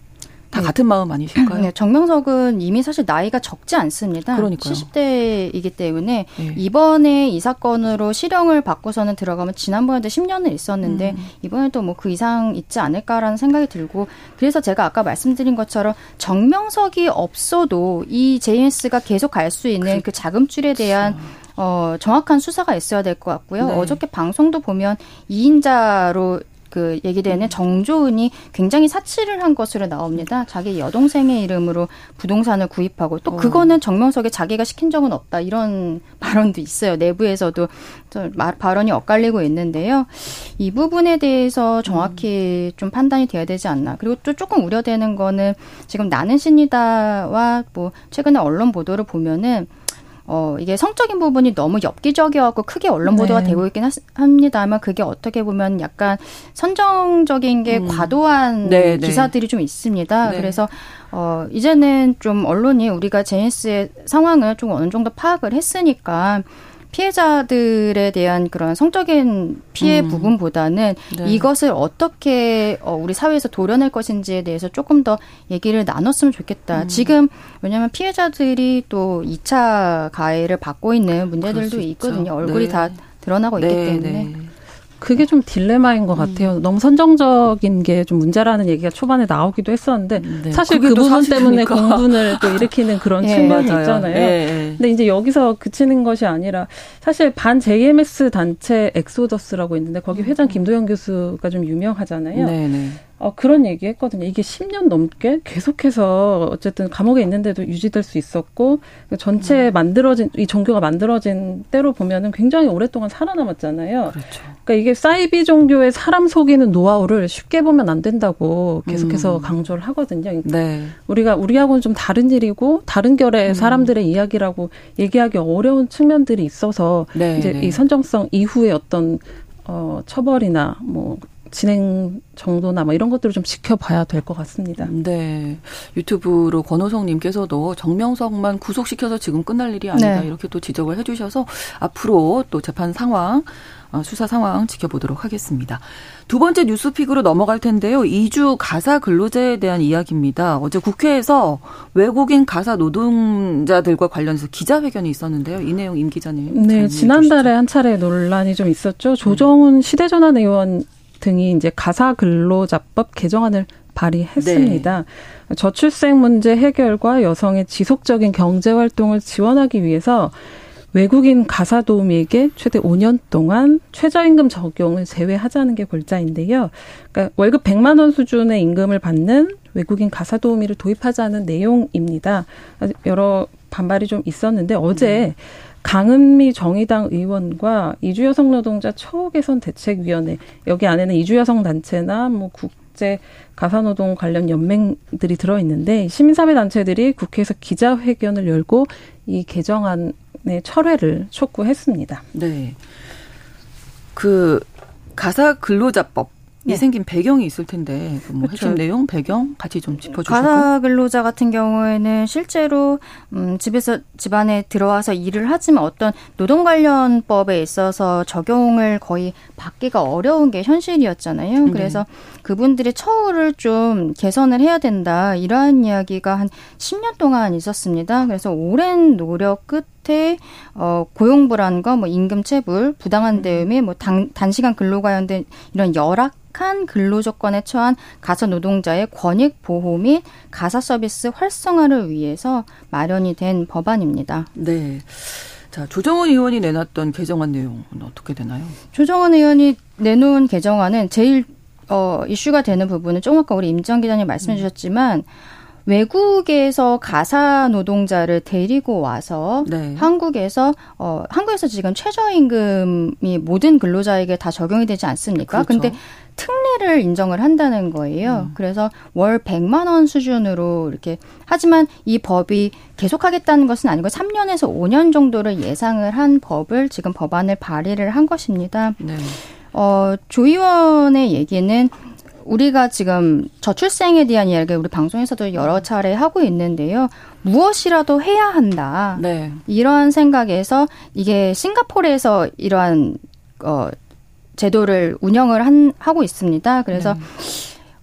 다 네. 같은 마음 아니실까요? *clears throat* 네, 정명석은 이미 사실 나이가 적지 않습니다. 그러니까요. 70대이기 때문에 네. 이번에 이 사건으로 실형을 받고서는 들어가면 지난번에도 10년을 있었는데 음. 이번에도 뭐 그 이상 있지 않을까라는 생각이 들고 그래서 제가 아까 말씀드린 것처럼 정명석이 없어도 이 JS가 계속 갈 수 있는 그, 그 자금줄에 대한 어, 정확한 수사가 있어야 될 것 같고요. 네. 어저께 방송도 보면 2인자로 그 얘기되는 음. 정조은이 굉장히 사치를 한 것으로 나옵니다. 자기 여동생의 이름으로 부동산을 구입하고 또 어. 그거는 정명석에 자기가 시킨 적은 없다 이런 *laughs* 발언도 있어요. 내부에서도 발언이 엇갈리고 있는데요. 이 부분에 대해서 정확히 음. 좀 판단이 돼야 되지 않나. 그리고 또 조금 우려되는 거는 지금 나는 신이다와 뭐 최근에 언론 보도를 보면은 어, 이게 성적인 부분이 너무 엽기적이었고 크게 언론 보도가 네. 되고 있긴 하, 합니다만 그게 어떻게 보면 약간 선정적인 게 음. 과도한 네, 네. 기사들이 좀 있습니다. 네. 그래서 어, 이제는 좀 언론이 우리가 제니스의 상황을 좀 어느 정도 파악을 했으니까 피해자들에 대한 그런 성적인 피해 음. 부분보다는 네. 이것을 어떻게 어, 우리 사회에서 도려낼 것인지에 대해서 조금 더 얘기를 나눴으면 좋겠다. 음. 지금 왜냐하면 피해자들이 또 2차 가해를 받고 있는 문제들도 있거든요. 얼굴이 네. 다 드러나고 있기 네, 때문에. 네. 그게 좀 딜레마인 것 같아요. 음. 너무 선정적인 게 좀 문제라는 얘기가 초반에 나오기도 했었는데 네. 사실 그 부분 때문에 공분을 또 일으키는 그런 *laughs* 예, 측면이 있잖아요. 예, 예. 근데 이제 여기서 그치는 것이 아니라 사실 반 JMS 단체 엑소더스라고 있는데 거기 회장 음. 김도영 교수가 좀 유명하잖아요. 네, 네. 어, 그런 얘기 했거든요. 이게 10년 넘게 계속해서 어쨌든 감옥에 있는데도 유지될 수 있었고 전체 음. 만들어진 이 종교가 만들어진 때로 보면은 굉장히 오랫동안 살아남았잖아요. 그렇죠. 그러니까 이게 사이비 종교의 사람 속이는 노하우를 쉽게 보면 안 된다고 계속해서 음. 강조를 하거든요. 그러니까 네. 우리가 우리하고는 좀 다른 일이고 다른 결의 음. 사람들의 이야기라고 얘기하기 어려운 측면들이 있어서 네, 이제 네. 이 선정성 이후에 어떤 어 처벌이나 뭐 진행 정도나 뭐 이런 것들을 좀 지켜봐야 될 것 같습니다. 네. 유튜브로 권호성님께서도 정명석만 구속시켜서 지금 끝날 일이 아니다. 네. 이렇게 또 지적을 해주셔서 앞으로 또 재판 상황, 어, 수사 상황 지켜보도록 하겠습니다. 두 번째 뉴스픽으로 넘어갈 텐데요. 이주 가사 근로자에 대한 이야기입니다. 어제 국회에서 외국인 가사 노동자들과 관련해서 기자회견이 있었는데요. 이 내용 임 기자님. 네, 지난달에 한 차례 논란이 좀 있었죠. 조정훈 시대전환 의원 등이 이제 가사 근로자법 개정안을 발의했습니다. 네. 저출생 문제 해결과 여성의 지속적인 경제 활동을 지원하기 위해서 외국인 가사 도우미에게 최대 5년 동안 최저임금 적용을 제외하자는 게 골자인데요. 그러니까 월급 100만 원 수준의 임금을 받는 외국인 가사 도우미를 도입하자는 내용입니다. 여러 반발이 좀 있었는데 어제 네. 강은미 정의당 의원과 이주여성 노동자 처우개선 대책위원회 여기 안에는 이주여성 단체나 뭐 국제 가사노동 관련 연맹들이 들어 있는데 시민사회 단체들이 국회에서 기자회견을 열고 이 개정안의 철회를 촉구했습니다. 네. 그 가사 근로자법 이 네. 생긴 배경이 있을 텐데 뭐 그렇죠. 핵심 내용 배경 같이 좀 짚어주실까요? 가사 근로자 같은 경우에는 실제로 음, 집에서 집안에 들어와서 일을 하지만 어떤 노동 관련법에 있어서 적용을 거의 받기가 어려운 게 현실이었잖아요. 네. 그래서 그분들의 처우를 좀 개선을 해야 된다 이러한 이야기가 한 10년 동안 있었습니다. 그래서 오랜 노력 끝 상태, 어, 고용 불안과 뭐 임금 체불, 부당한 음. 대응에 뭐 단, 단시간 근로 관련된 이런 열악 한 근로 조건에 처한 가사 노동자의 권익 보호 및 가사 서비스 활성화를 위해서 마련이 된 법안입니다. 네. 자, 조정원 의원이 내놨던 개정안 내용은 어떻게 되나요? 조정원 의원이 내놓은 개정안은 제일 어, 이슈가 되는 부분은 조금 아까 우리 임정 기자님 말씀해 음. 주셨지만 외국에서 가사 노동자를 데리고 와서 네. 한국에서 어 한국에서 지금 최저임금이 모든 근로자에게 다 적용이 되지 않습니까? 그렇죠. 근데 특례를 인정을 한다는 거예요. 음. 그래서 월 100만 원 수준으로 이렇게 하지만 이 법이 계속하겠다는 것은 아니고 3년에서 5년 정도를 예상을 한 법을 지금 법안을 발의를 한 것입니다. 네. 어, 조 의원의 얘기는 우리가 지금 저출생에 대한 이야기를 우리 방송에서도 여러 차례 하고 있는데요. 무엇이라도 해야 한다. 네. 이러한 생각에서 이게 싱가포르에서 이러한 어 제도를 운영을 한, 하고 있습니다. 그래서 네.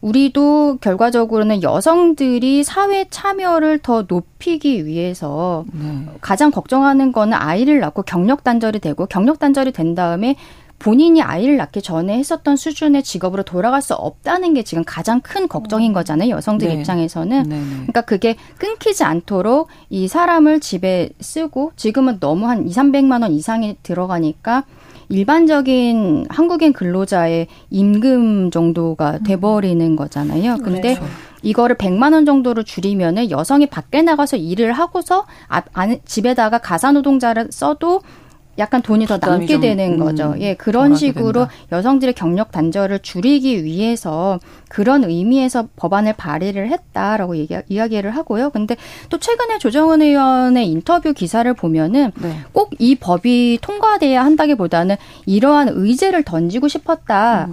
우리도 결과적으로는 여성들이 사회 참여를 더 높이기 위해서 네. 가장 걱정하는 거는 아이를 낳고 경력 단절이 되고 경력 단절이 된 다음에 본인이 아이를 낳기 전에 했었던 수준의 직업으로 돌아갈 수 없다는 게 지금 가장 큰 걱정인 음. 거잖아요. 여성들 네. 입장에서는. 네, 네. 그러니까 그게 끊기지 않도록 이 사람을 집에 쓰고 지금은 너무 한 2, 300만 원 이상이 들어가니까 일반적인 한국인 근로자의 임금 정도가 음. 돼버리는 거잖아요. 근데 그렇죠. 이거를 100만 원 정도로 줄이면은 여성이 밖에 나가서 일을 하고서 안, 집에다가 가사 노동자를 써도 약간 돈이 더 남게 되는 음, 거죠. 예, 그런 식으로 된다. 여성들의 경력 단절을 줄이기 위해서 그런 의미에서 법안을 발의를 했다라고 얘기, 이야기를 하고요. 근데 또 최근에 조정은 의원의 인터뷰 기사를 보면은 네. 꼭이 법이 통과돼야 한다기보다는 이러한 의제를 던지고 싶었다라는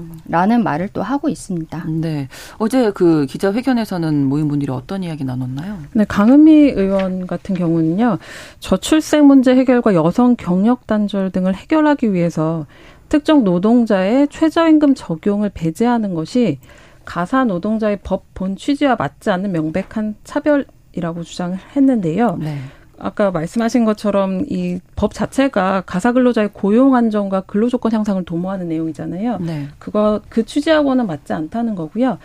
음. 말을 또 하고 있습니다. 네. 어제 그 기자회견에서는 모인 분들이 어떤 이야기 나눴나요? 네, 강은미 의원 같은 경우는요. 저출생 문제 해결과 여성 경력 단절 등을 해결하기 위해서 특정 노동자의 최저임금 적용을 배제하는 것이 가사 노동자의 법 본 취지와 맞지 않는 명백한 차별이라고 주장을 했는데요. 네. 아까 말씀하신 것처럼 이 법 자체가 가사 근로자의 고용 안정과 근로 조건 향상을 도모하는 내용이잖아요. 네. 그거 그 취지하고는 맞지 않다는 거고요.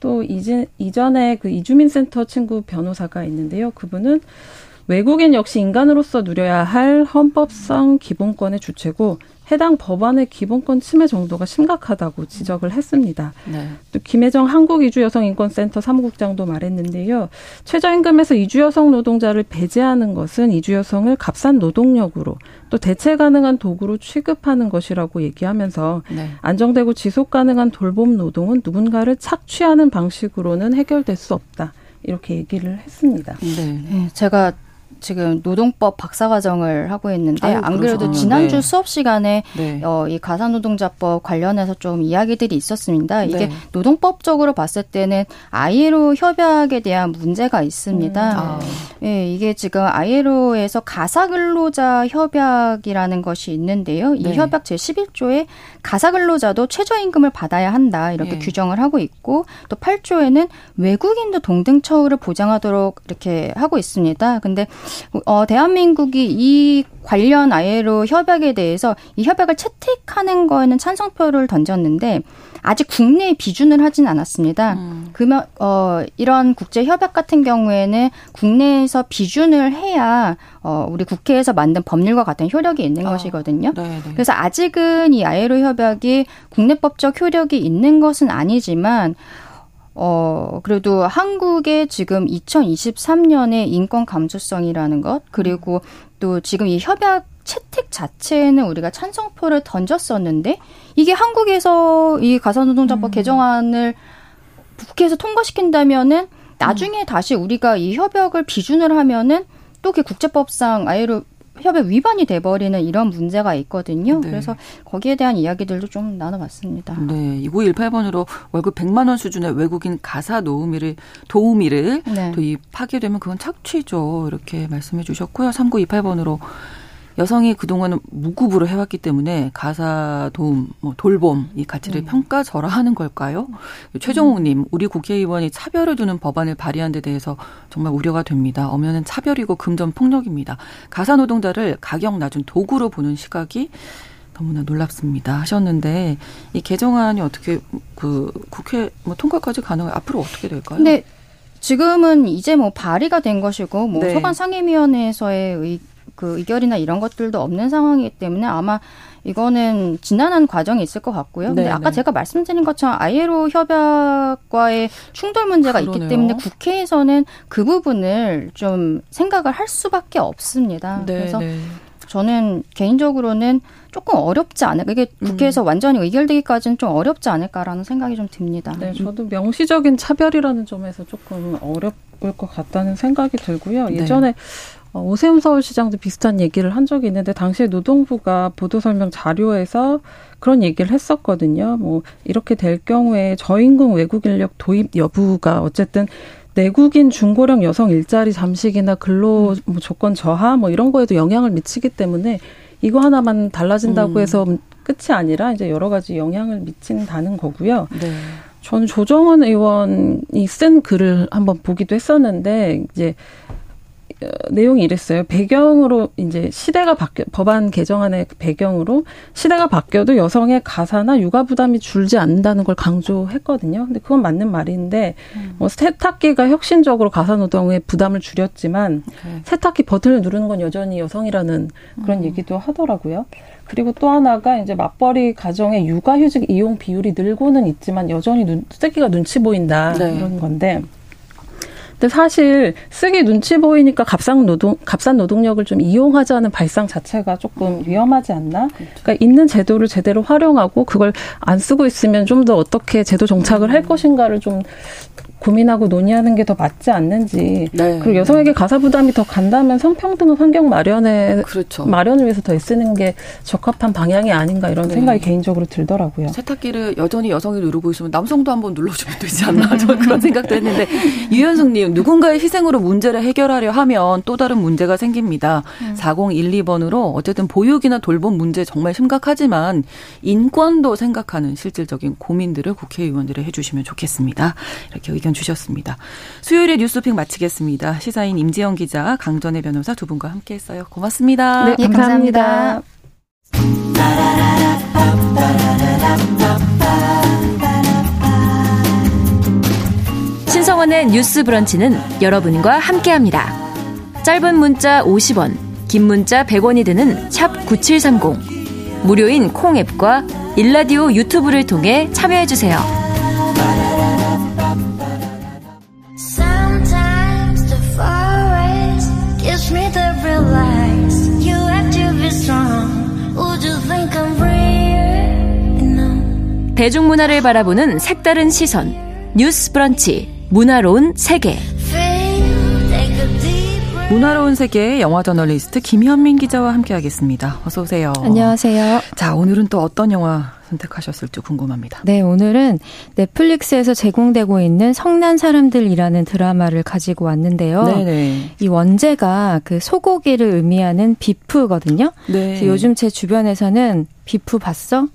또 이제 이전에 그 이주민 센터 친구 변호사가 있는데요. 그분은 외국인 역시 인간으로서 누려야 할 헌법성 기본권의 주체고 해당 법안의 기본권 침해 정도가 심각하다고 지적을 했습니다. 네. 또 김혜정 한국이주여성인권센터 사무국장도 말했는데요. 최저임금에서 이주여성 노동자를 배제하는 것은 이주여성을 값싼 노동력으로 또 대체 가능한 도구로 취급하는 것이라고 얘기하면서 네. 안정되고 지속 가능한 돌봄 노동은 누군가를 착취하는 방식으로는 해결될 수 없다. 이렇게 얘기를 했습니다. 네. 네 제가 지금 노동법 박사과정을 하고 있는데 아유, 안 그래도 지난주 네. 수업 시간에 네. 어, 이 가사노동자법 관련해서 좀 이야기들이 있었습니다. 이게 네. 노동법적으로 봤을 때는 아이로 협약에 대한 문제가 있습니다. 음, 아. 예, 이게 지금 아이로에서 가사근로자 협약이라는 것이 있는데요. 이 네. 협약 제 11조에 가사근로자도 최저임금을 받아야 한다 이렇게 예. 규정을 하고 있고 또 8조에는 외국인도 동등 처우를 보장하도록 이렇게 하고 있습니다. 근데 어, 대한민국이 이 관련 아예로 협약에 대해서 이 협약을 채택하는 거에는 찬성표를 던졌는데 아직 국내에 비준을 하진 않았습니다. 음. 그러면 어 이런 국제 협약 같은 경우에는 국내에서 비준을 해야 어 우리 국회에서 만든 법률과 같은 효력이 있는 어. 것이거든요. 네네. 네. 그래서 아직은 이 아예로 협약이 국내법적 효력이 있는 것은 아니지만 어, 그래도 한국의 지금 2023년의 인권 감수성이라는 것, 그리고 또 지금 이 협약 채택 자체는 우리가 찬성표를 던졌었는데, 이게 한국에서 이 가사노동자법 음. 개정안을 국회에서 통과시킨다면은 나중에 음. 다시 우리가 이 협약을 비준을 하면은 또 그 국제법상 아예로 협약 위반이 돼버리는 이런 문제가 있거든요. 네. 그래서 거기에 대한 이야기들도 좀 나눠봤습니다. 네, 2918번으로 월급 100만 원 수준의 외국인 가사 노우미를 도우미를 네. 도입하게 되면 그건 착취죠. 이렇게 말씀해 주셨고요. 3928번으로 여성이 그동안은 무급으로 해왔기 때문에 가사 도움, 뭐 돌봄 이 가치를 음. 평가절하하는 걸까요? 최종욱님, 우리 국회의원이 차별을 두는 법안을 발의한 데 대해서 정말 우려가 됩니다. 엄연은 차별이고 금전 폭력입니다. 가사 노동자를 가격 낮은 도구로 보는 시각이 너무나 놀랍습니다 하셨는데 이 개정안이 어떻게 그 국회 뭐 통과까지 가능해 앞으로 어떻게 될까요? 네. 지금은 이제 뭐 발의가 된 것이고 뭐 네. 소관 상임위원회에서의 의, 그 의결이나 이런 것들도 없는 상황이기 때문에 아마 이거는 지난한 과정이 있을 것 같고요. 근데 네, 아까 네. 제가 말씀드린 것처럼 아이로 협약과의 충돌 문제가 그러네요. 있기 때문에 국회에서는 그 부분을 좀 생각을 할 수밖에 없습니다. 네, 그래서 네. 저는 개인적으로는 조금 어렵지 않을까. 이게 국회에서 음. 완전히 의결되기까지는 좀 어렵지 않을까라는 생각이 좀 듭니다. 네, 저도 명시적인 차별이라는 점에서 조금 어렵을 것 같다는 생각이 들고요. 네. 예전에 네. 오세훈 서울시장도 비슷한 얘기를 한 적이 있는데 당시에 노동부가 보도 설명 자료에서 그런 얘기를 했었거든요. 뭐 이렇게 될 경우에 저임금 외국 인력 도입 여부가 어쨌든 내국인 중고령 여성 일자리 잠식이나 근로 뭐 조건 저하 뭐 이런 거에도 영향을 미치기 때문에 이거 하나만 달라진다고 음. 해서 끝이 아니라 이제 여러 가지 영향을 미친다는 거고요. 네. 저는 조정원 의원이 쓴 글을 한번 보기도 했었는데 이제 내용이 이랬어요. 배경으로 이제 시대가 바뀌어 법안 개정안의 배경으로 시대가 바뀌어도 여성의 가사나 육아 부담이 줄지 않는다는 걸 강조했거든요. 근데 그건 맞는 말인데 음. 뭐 세탁기가 혁신적으로 가사 노동의 부담을 줄였지만 네. 세탁기 버튼을 누르는 건 여전히 여성이라는 그런 음. 얘기도 하더라고요. 그리고 또 하나가 이제 맞벌이 가정의 육아휴직 이용 비율이 늘고는 있지만 여전히 눈, 세기가 눈치 보인다 네. 이런 건데 근데 사실 쓰기 눈치 보이니까 값싼 노동 값싼 노동력을 좀 이용하자는 발상 자체가 조금 위험하지 않나? 그렇죠. 그러니까 있는 제도를 제대로 활용하고 그걸 안 쓰고 있으면 좀 더 어떻게 제도 정착을 할 음. 것인가를 좀 고민하고 논의하는 게 더 맞지 않는지. 네. 그리고 여성에게 가사 부담이 더 간다면 성평등 환경 마련에 그렇죠. 마련을 위해서 더 애쓰는 게 적합한 방향이 아닌가 이런 네. 생각이 개인적으로 들더라고요. 세탁기를 여전히 여성이 누르고 있으면 남성도 한번 눌러주면 되지 않나 *laughs* 저는 그런 생각도 했는데 유현숙님 누군가의 희생으로 문제를 해결하려 하면 또 다른 문제가 생깁니다. 음. 4012번으로 어쨌든 보육이나 돌봄 문제 정말 심각하지만 인권도 생각하는 실질적인 고민들을 국회의원들이 해주시면 좋겠습니다. 이렇게 의견 주셨습니다. 수요일에 뉴스픽 마치겠습니다. 시사인 임지영 기자, 강전혜 변호사 두 분과 함께했어요. 고맙습니다. 네, 예, 감사합니다. 신성원의 뉴스 브런치는 여러분과 함께합니다. 짧은 문자 50원, 긴 문자 100원이 드는 샵 9730. 무료인 콩 앱과 일라디오 유튜브를 통해 참여해주세요. 대중문화를 바라보는 색다른 시선 뉴스 브런치 문화로운 세계 문화로운 세계 영화 저널리스트 김현민 기자와 함께하겠습니다. 어서 오세요. 안녕하세요. 자 오늘은 또 어떤 영화 선택하셨을지 궁금합니다. 네, 오늘은 넷플릭스에서 제공되고 있는 성난 사람들이라는 드라마를 가지고 왔는데요. 네네. 이 원제가 그 소고기를 의미하는 비프거든요. 네. 요즘 제 주변에서는 비프 봤어?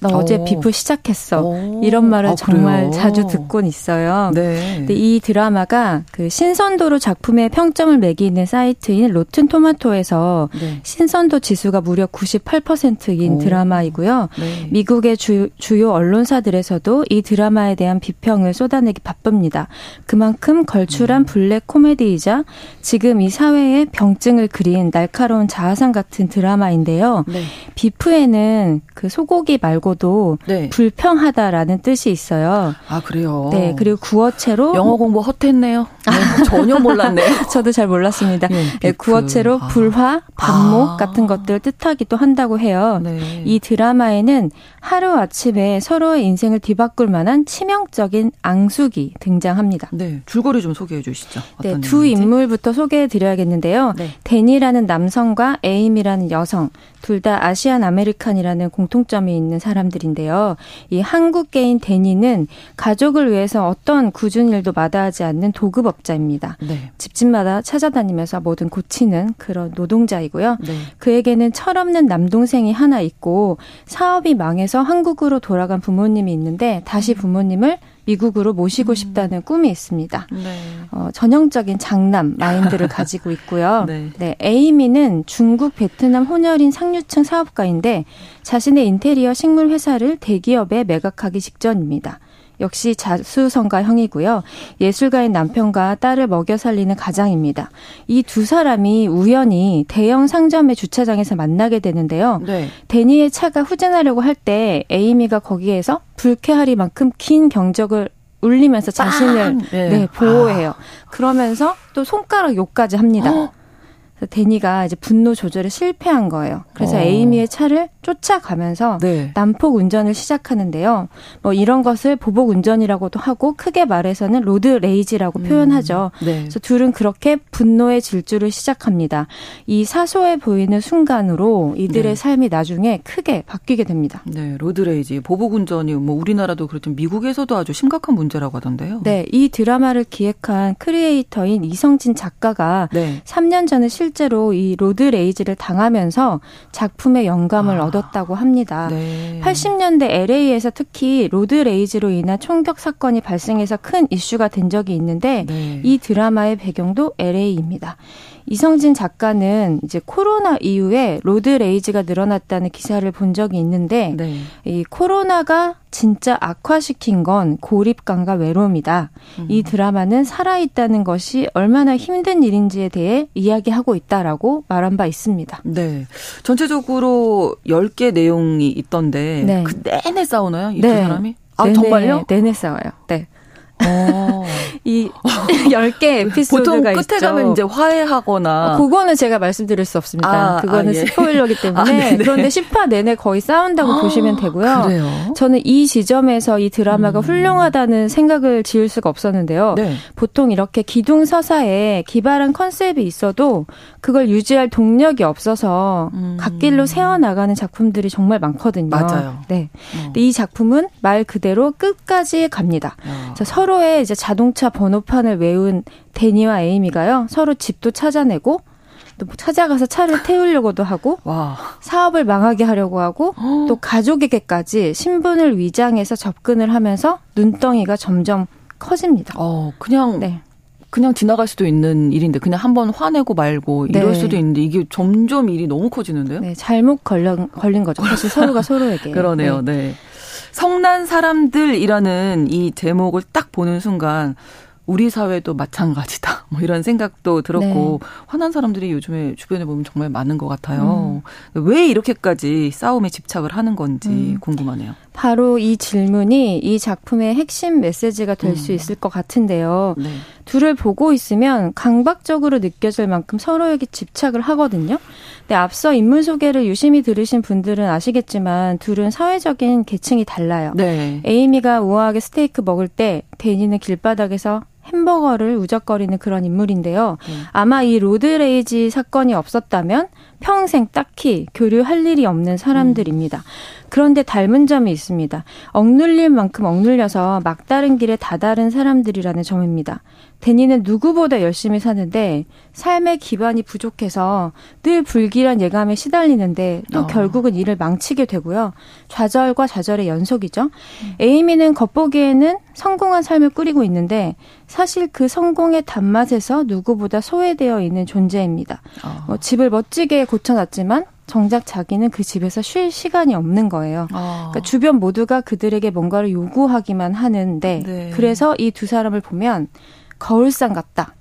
너 어제 Beef 시작했어. 오. 이런 말을 아, 정말 자주 듣곤 있어요. 네. 근데 이 드라마가 그 신선도로 작품의 평점을 매기는 사이트인 Rotten Tomato에서 네. 신선도 지수가 무려 98%인 오. 드라마이고요. 네. 미국의 주, 주요 언론사들에서도 이 드라마에 대한 비평을 쏟아내기 바쁩니다. 그만큼 걸출한 음. 블랙 코미디이자 지금 이 사회의 병증을 그린 날카로운 자화상 같은 드라마인데요. 네. 비프에는 그 소고기 말고 말고도 네. 불평하다라는 뜻이 있어요. 아 그래요. 네 그리고 구어체로 영어 공부 헛했네요. 네, 전혀 몰랐네요. *laughs* 저도 잘 몰랐습니다. 네, 네, 구어체로 아. 불화, 반목 아. 같은 것들을 뜻하기도 한다고 해요. 네. 이 드라마에는 하루 아침에 서로의 인생을 뒤바꿀 만한 치명적인 앙숙이 등장합니다. 네, 줄거리 좀 소개해 주시죠. 네, 두 인물부터 소개해 드려야겠는데요. 네. 댄이라는 남성과 에임이라는 여성, 둘 다 Asian American이라는 공통점이 있는 사람. 사람들인데요. 이 한국계인 데니는 가족을 위해서 어떤 궂은 일도 마다하지 않는 도급업자입니다. 네. 집집마다 찾아다니면서 뭐든 고치는 그런 노동자이고요. 네. 그에게는 철없는 남동생이 하나 있고 사업이 망해서 한국으로 돌아간 부모님이 있는데 다시 음. 부모님을 미국으로 모시고 음. 싶다는 꿈이 있습니다. 네. 어, 전형적인 장남 마인드를 가지고 있고요. *laughs* 네. 네. 에이미는 중국 베트남 혼혈인 상류층 사업가인데 자신의 인테리어 식물 회사를 대기업에 매각하기 직전입니다. 역시 자수성가형이고요. 예술가인 남편과 딸을 먹여 살리는 가장입니다. 이 두 사람이 우연히 대형 상점의 주차장에서 만나게 되는데요. 네. 데니의 차가 후진하려고 할 때 에이미가 거기에서 불쾌하리만큼 긴 경적을 울리면서 자신을 네. 네, 보호해요. 그러면서 또 손가락 욕까지 합니다. 어? 데니가 이제 분노 조절에 실패한 거예요. 그래서 어. 에이미의 차를 쫓아가면서 네. 난폭 운전을 시작하는데요. 뭐 이런 것을 보복 운전이라고도 하고 크게 말해서는 road rage라고 음. 표현하죠. 네. 그래서 둘은 그렇게 분노의 질주를 시작합니다. 이 사소해 보이는 순간으로 이들의 네. 삶이 나중에 크게 바뀌게 됩니다. 네, road rage, 보복 운전이 뭐 우리나라도 그렇지만 미국에서도 아주 심각한 문제라고 하던데요. 네, 이 드라마를 기획한 creator인 이성진 작가가 3년 전에 실 실제로 이 road rage를 당하면서 작품의 영감을 아, 얻었다고 합니다. 네. 80년대 LA에서 특히 road rage로 인한 총격 사건이 발생해서 큰 이슈가 된 적이 있는데 네. 이 드라마의 배경도 LA입니다. 이성진 작가는 이제 코로나 이후에 road rage가 늘어났다는 기사를 본 적이 있는데 네. 이 코로나가 진짜 악화시킨 건 고립감과 외로움이다. 음. 이 드라마는 살아있다는 것이 얼마나 힘든 일인지에 대해 이야기하고 있다라고 말한 바 있습니다. 네. 전체적으로 10개 내용이 있던데 네. 그 내내 싸우나요? 이두 네. 사람이? 아, 내내, 정말요? 내내 싸워요. 네. 어. *laughs* 이 *laughs* 10개 에피소드가 보통 끝에 있죠. 가면 이제 화해하거나 어, 그거는 제가 말씀드릴 수 없습니다. 아, 그거는 아, 예. 스포일러기 *laughs* 때문에 아, 그런데 10화 내내 거의 싸운다고 아, 보시면 되고요. 그래요? 저는 이 지점에서 이 드라마가 음. 훌륭하다는 생각을 지을 수가 없었는데요. 네. 보통 이렇게 기둥 서사에 기발한 컨셉이 있어도 그걸 유지할 동력이 없어서 음. 갓길로 세워 나가는 작품들이 정말 많거든요. 맞아요. 네. 어. 이 작품은 말 그대로 끝까지 갑니다. 어. 서로의 이제 자동차 번호판을 외운 데니와 에이미가요. 서로 집도 찾아내고 또뭐 찾아가서 차를 태우려고도 하고 *laughs* 와. 사업을 망하게 하려고 하고 또 가족에게까지 신분을 위장해서 접근을 하면서 눈덩이가 점점 커집니다. 어, 그냥 네. 그냥 지나갈 수도 있는 일인데 그냥 한번 화내고 말고 이럴 네. 수도 있는데 이게 점점 일이 너무 커지는데요? 네, 잘못 걸린, 걸린 거죠. 사실 서로가 서로에게. *laughs* 그러네요. 네. 네. 성난 사람들이라는 이 제목을 딱 보는 순간 우리 사회도 마찬가지다. *laughs* 뭐 이런 생각도 들었고 네. 화난 사람들이 요즘에 주변에 보면 정말 많은 것 같아요. 음. 왜 이렇게까지 싸움에 집착을 하는 건지 음. 궁금하네요. 바로 이 질문이 이 작품의 핵심 메시지가 될수 음. 있을 것 같은데요. 네. 둘을 보고 있으면 강박적으로 느껴질 만큼 서로에게 집착을 하거든요. 근데 앞서 인물 소개를 유심히 들으신 분들은 아시겠지만 둘은 사회적인 계층이 달라요. 네. 에이미가 우아하게 스테이크 먹을 때 데니는 길바닥에서 햄버거를 우적거리는 그런 인물인데요. 네. 아마 이 road rage 사건이 없었다면 평생 딱히 교류할 일이 없는 사람들입니다. 음. 그런데 닮은 점이 있습니다. 억눌릴 만큼 억눌려서 막다른 길에 다다른 사람들이라는 점입니다. 데니는 누구보다 열심히 사는데 삶의 기반이 부족해서 늘 불길한 예감에 시달리는데 또 어. 결국은 일을 망치게 되고요. 좌절과 좌절의 연속이죠. 음. 에이미는 겉보기에는 성공한 삶을 꾸리고 있는데 사실 그 성공의 단맛에서 누구보다 소외되어 있는 존재입니다. 어. 뭐 집을 멋지게 고쳐놨지만 정작 자기는 그 집에서 쉴 시간이 없는 거예요. 아. 그러니까 주변 모두가 그들에게 뭔가를 요구하기만 하는데 네. 그래서 이 두 사람을 보면 거울상 같다.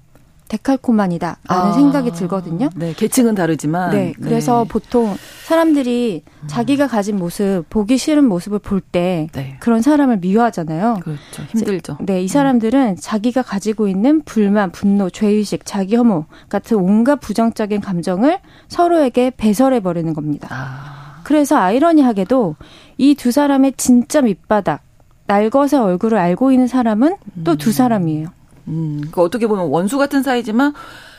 데칼코만이다 라는 아, 생각이 들거든요. 네, 계층은 다르지만. 네, 그래서 네. 보통 사람들이 음. 자기가 가진 모습, 보기 싫은 모습을 볼때 네. 그런 사람을 미워하잖아요. 그렇죠. 힘들죠. 네, 이 사람들은 음. 자기가 가지고 있는 불만, 분노, 죄의식, 자기 혐오 같은 온갖 부정적인 감정을 서로에게 배설해 버리는 겁니다. 아. 그래서 아이러니하게도 이 두 사람의 진짜 밑바닥, 날것의 얼굴을 알고 있는 사람은 또두 음. 사람이에요. 음, 그 어떻게 보면 원수 같은 사이지만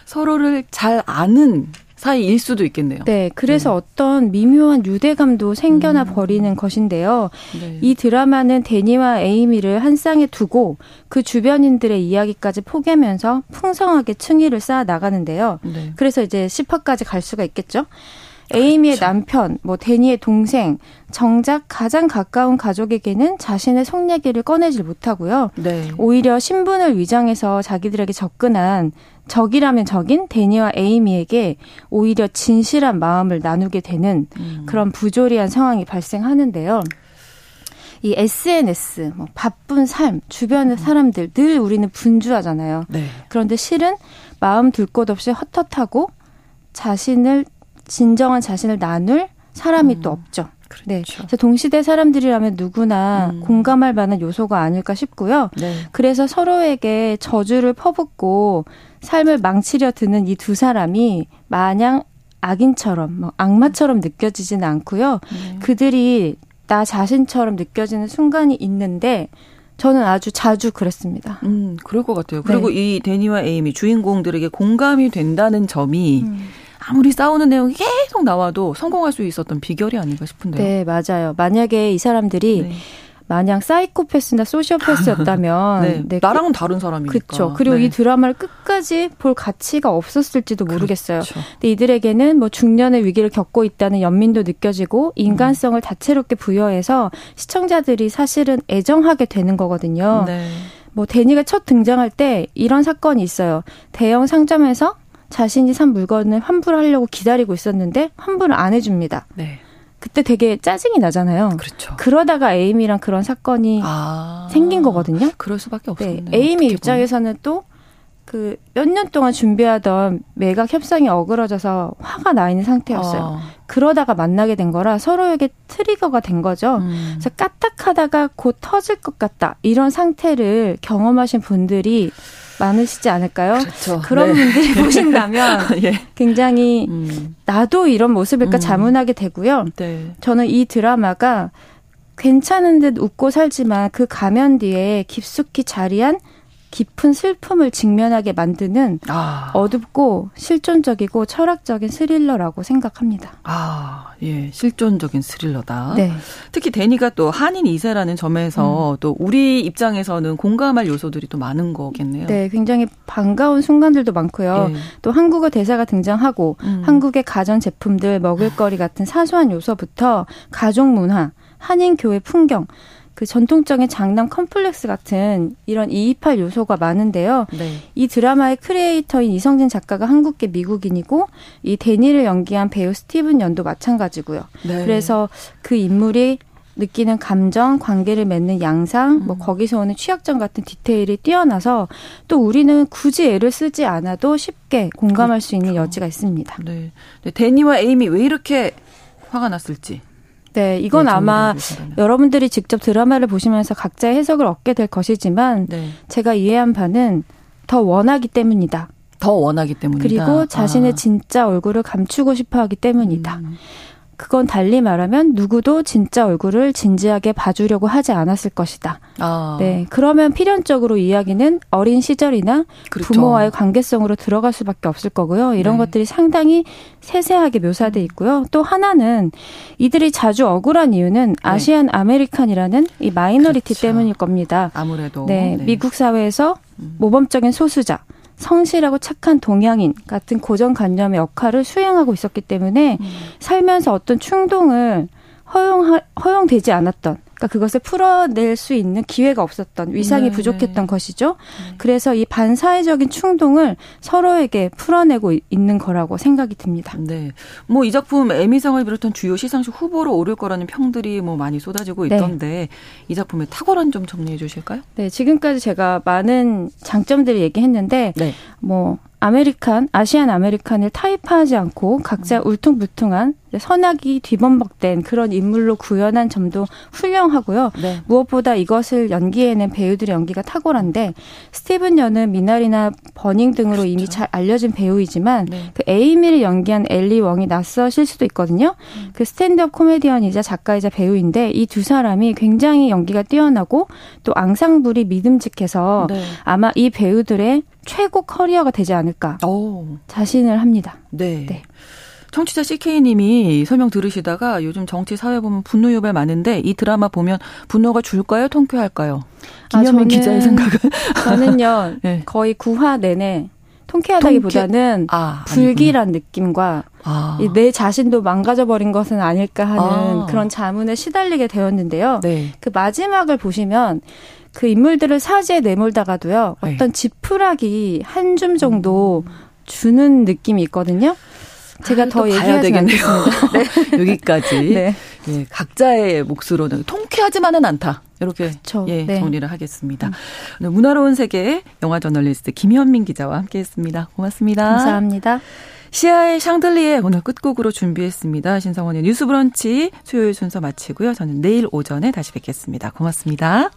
서로를 잘 아는 사이일 수도 있겠네요. 네, 그래서 네. 어떤 미묘한 유대감도 생겨나 음. 버리는 것인데요. 네. 이 드라마는 데니와 에이미를 한 쌍에 두고 그 주변인들의 이야기까지 포개면서 풍성하게 층위를 쌓아 나가는데요. 네. 그래서 이제 10화까지 갈 수가 있겠죠. 에이미의 그렇죠. 남편, 뭐 데니의 동생, 정작 가장 가까운 가족에게는 자신의 속 얘기를 꺼내질 못하고요. 네. 오히려 신분을 위장해서 자기들에게 접근한 적이라면 적인 데니와 에이미에게 오히려 진실한 마음을 나누게 되는 음. 그런 부조리한 상황이 발생하는데요. 이 SNS, 뭐 바쁜 삶, 주변의 음. 사람들 늘 우리는 분주하잖아요. 네. 그런데 실은 마음 둘 곳 없이 헛헛하고 자신을 진정한 자신을 나눌 사람이 음. 또 없죠. 그렇죠. 네. 그래서 동시대 사람들이라면 누구나 음. 공감할 만한 요소가 아닐까 싶고요. 네. 그래서 서로에게 저주를 퍼붓고 삶을 망치려 드는 이 두 사람이 마냥 악인처럼 뭐 악마처럼 느껴지지는 않고요. 네. 그들이 나 자신처럼 느껴지는 순간이 있는데 저는 아주 자주 그랬습니다. 음, 그럴 것 같아요. 그리고 네. 이 데니와 에이미 주인공들에게 공감이 된다는 점이 음. 아무리 싸우는 내용이 계속 나와도 성공할 수 있었던 비결이 아닌가 싶은데요. 네, 맞아요. 만약에 이 사람들이 네. 만약 사이코패스나 소시오패스였다면 *laughs* 네, 네, 나랑은 다른 사람이니까. 그렇죠. 그리고 네. 이 드라마를 끝까지 볼 가치가 없었을지도 그렇죠. 모르겠어요. 그렇죠. 근데 이들에게는 뭐 중년의 위기를 겪고 있다는 연민도 느껴지고 인간성을 음. 다채롭게 부여해서 시청자들이 사실은 애정하게 되는 거거든요. 네. 뭐 데니가 첫 등장할 때 이런 사건이 있어요. 대형 상점에서 자신이 산 물건을 환불하려고 기다리고 있었는데 환불을 안 해줍니다. 네. 그때 되게 짜증이 나잖아요. 그렇죠. 그러다가 에이미랑 그런 사건이 아, 생긴 거거든요. 그럴 수밖에 없었네요. 네, 에이미 입장에서는 또 그 몇 년 동안 준비하던 매각 협상이 어그러져서 화가 나 있는 상태였어요. 어. 그러다가 만나게 된 거라 서로에게 트리거가 된 거죠. 음. 그래서 까딱하다가 곧 터질 것 같다. 이런 상태를 경험하신 분들이 많으시지 않을까요? 그렇죠. 그런 네. 분들이 *laughs* 보신다면 예. 굉장히 음. 나도 이런 모습일까 음. 자문하게 되고요. 네. 저는 이 드라마가 괜찮은 듯 웃고 살지만 그 가면 뒤에 깊숙이 자리한 깊은 슬픔을 직면하게 만드는 아. 어둡고 실존적이고 철학적인 스릴러라고 생각합니다. 아, 예. 실존적인 스릴러다. 네. 특히 데니가 또 한인 2세라는 점에서 음. 또 우리 입장에서는 공감할 요소들이 또 많은 거겠네요. 네, 굉장히 반가운 순간들도 많고요. 예. 또 한국어 대사가 등장하고 음. 한국의 가전 제품들, 먹을거리 같은 사소한 요소부터 가족 문화, 한인 교회 풍경 그 전통적인 장남 컴플렉스 같은 이런 이입할 요소가 많은데요. 네. 이 드라마의 creator인 이성진 작가가 한국계 미국인이고 이 데니를 연기한 배우 스티븐 연도 마찬가지고요. 네. 그래서 그 인물이 느끼는 감정, 관계를 맺는 양상, 뭐 음. 뭐 거기서 오는 취약점 같은 디테일이 뛰어나서 또 우리는 굳이 애를 쓰지 않아도 쉽게 공감할 그렇죠. 수 있는 그렇죠. 여지가 있습니다. 네. 네. 데니와 에이미 왜 이렇게 화가 났을지 네, 이건 네, 아마 여러분들이 직접 드라마를 보시면서 각자의 해석을 얻게 될 것이지만 네. 제가 이해한 바는 더 원하기 때문이다. 더 원하기 때문이다. 그리고 자신의 아. 진짜 얼굴을 감추고 싶어 하기 때문이다. 음. 그건 달리 말하면 누구도 진짜 얼굴을 진지하게 봐주려고 하지 않았을 것이다. 아. 네. 그러면 필연적으로 이야기는 어린 시절이나 그렇죠. 부모와의 관계성으로 들어갈 수밖에 없을 거고요. 이런 네. 것들이 상당히 세세하게 묘사돼 있고요. 또 하나는 이들이 자주 억울한 이유는 네. Asian American이라는 이 minority 그렇죠. 때문일 겁니다. 아무래도. 네. 네. 미국 사회에서 음. 모범적인 소수자, 성실하고 착한 동양인 같은 고정관념의 역할을 수행하고 있었기 때문에 음. 살면서 어떤 충동을 허용 허용되지 않았던 그러니까 그것을 풀어낼 수 있는 기회가 없었던 위상이 네, 부족했던 네. 것이죠. 네. 그래서 이 반사회적인 충동을 서로에게 풀어내고 있는 거라고 생각이 듭니다. 네. 뭐 이 작품 에미상을 비롯한 주요 시상식 후보로 오를 거라는 평들이 뭐 많이 쏟아지고 네. 있던데 이 작품의 탁월한 점 정리해 주실까요? 네, 지금까지 제가 많은 장점들을 얘기했는데 네. 뭐 American, Asian American을 타입화하지 않고 각자 음. 울퉁불퉁한 선악이 뒤범벅된 그런 인물로 구현한 점도 훌륭하고요. 네. 무엇보다 이것을 연기해낸 배우들의 연기가 탁월한데 스티븐 연은 미나리나 버닝 등으로 그렇죠. 이미 잘 알려진 배우이지만 네. 그 에이미를 연기한 앨리 웡이 낯서실 수도 있거든요. 음. 그 스탠드업 코미디언이자 작가이자 배우인데 이 두 사람이 굉장히 연기가 뛰어나고 또 앙상블이 믿음직해서 네. 아마 이 배우들의 최고 커리어가 되지 않을까 오. 자신을 합니다. 네. 네. 청취자 CK님이 설명 들으시다가 요즘 정치 사회 보면 분노 유발 많은데 이 드라마 보면 분노가 줄까요? 통쾌할까요? 김현민 아, 기자의 생각은? *laughs* 저는요 *laughs* 네. 거의 9화 내내 통쾌하다기보다는 통쾌? 아, 불길한 느낌과 아. 내 자신도 망가져버린 것은 아닐까 하는 아. 그런 자문에 시달리게 되었는데요. 네. 그 마지막을 보시면 그 인물들을 사지에 내몰다가도요. 네. 어떤 지푸라기 한 줌 정도 음. 주는 느낌이 있거든요. 제가 아, 더 얘기하지 않겠습니다. *laughs* 네. 여기까지. 네. 예, 각자의 몫으로는 통쾌하지만은 않다. 이렇게 예, 네. 정리를 하겠습니다. 음. 문화로운 세계 영화 저널리스트 김현민 기자와 함께했습니다. 고맙습니다. 감사합니다. 시아의 샹들리에 오늘 끝곡으로 준비했습니다. 신성원의 뉴스브런치 수요일 순서 마치고요. 저는 내일 오전에 다시 뵙겠습니다. 고맙습니다.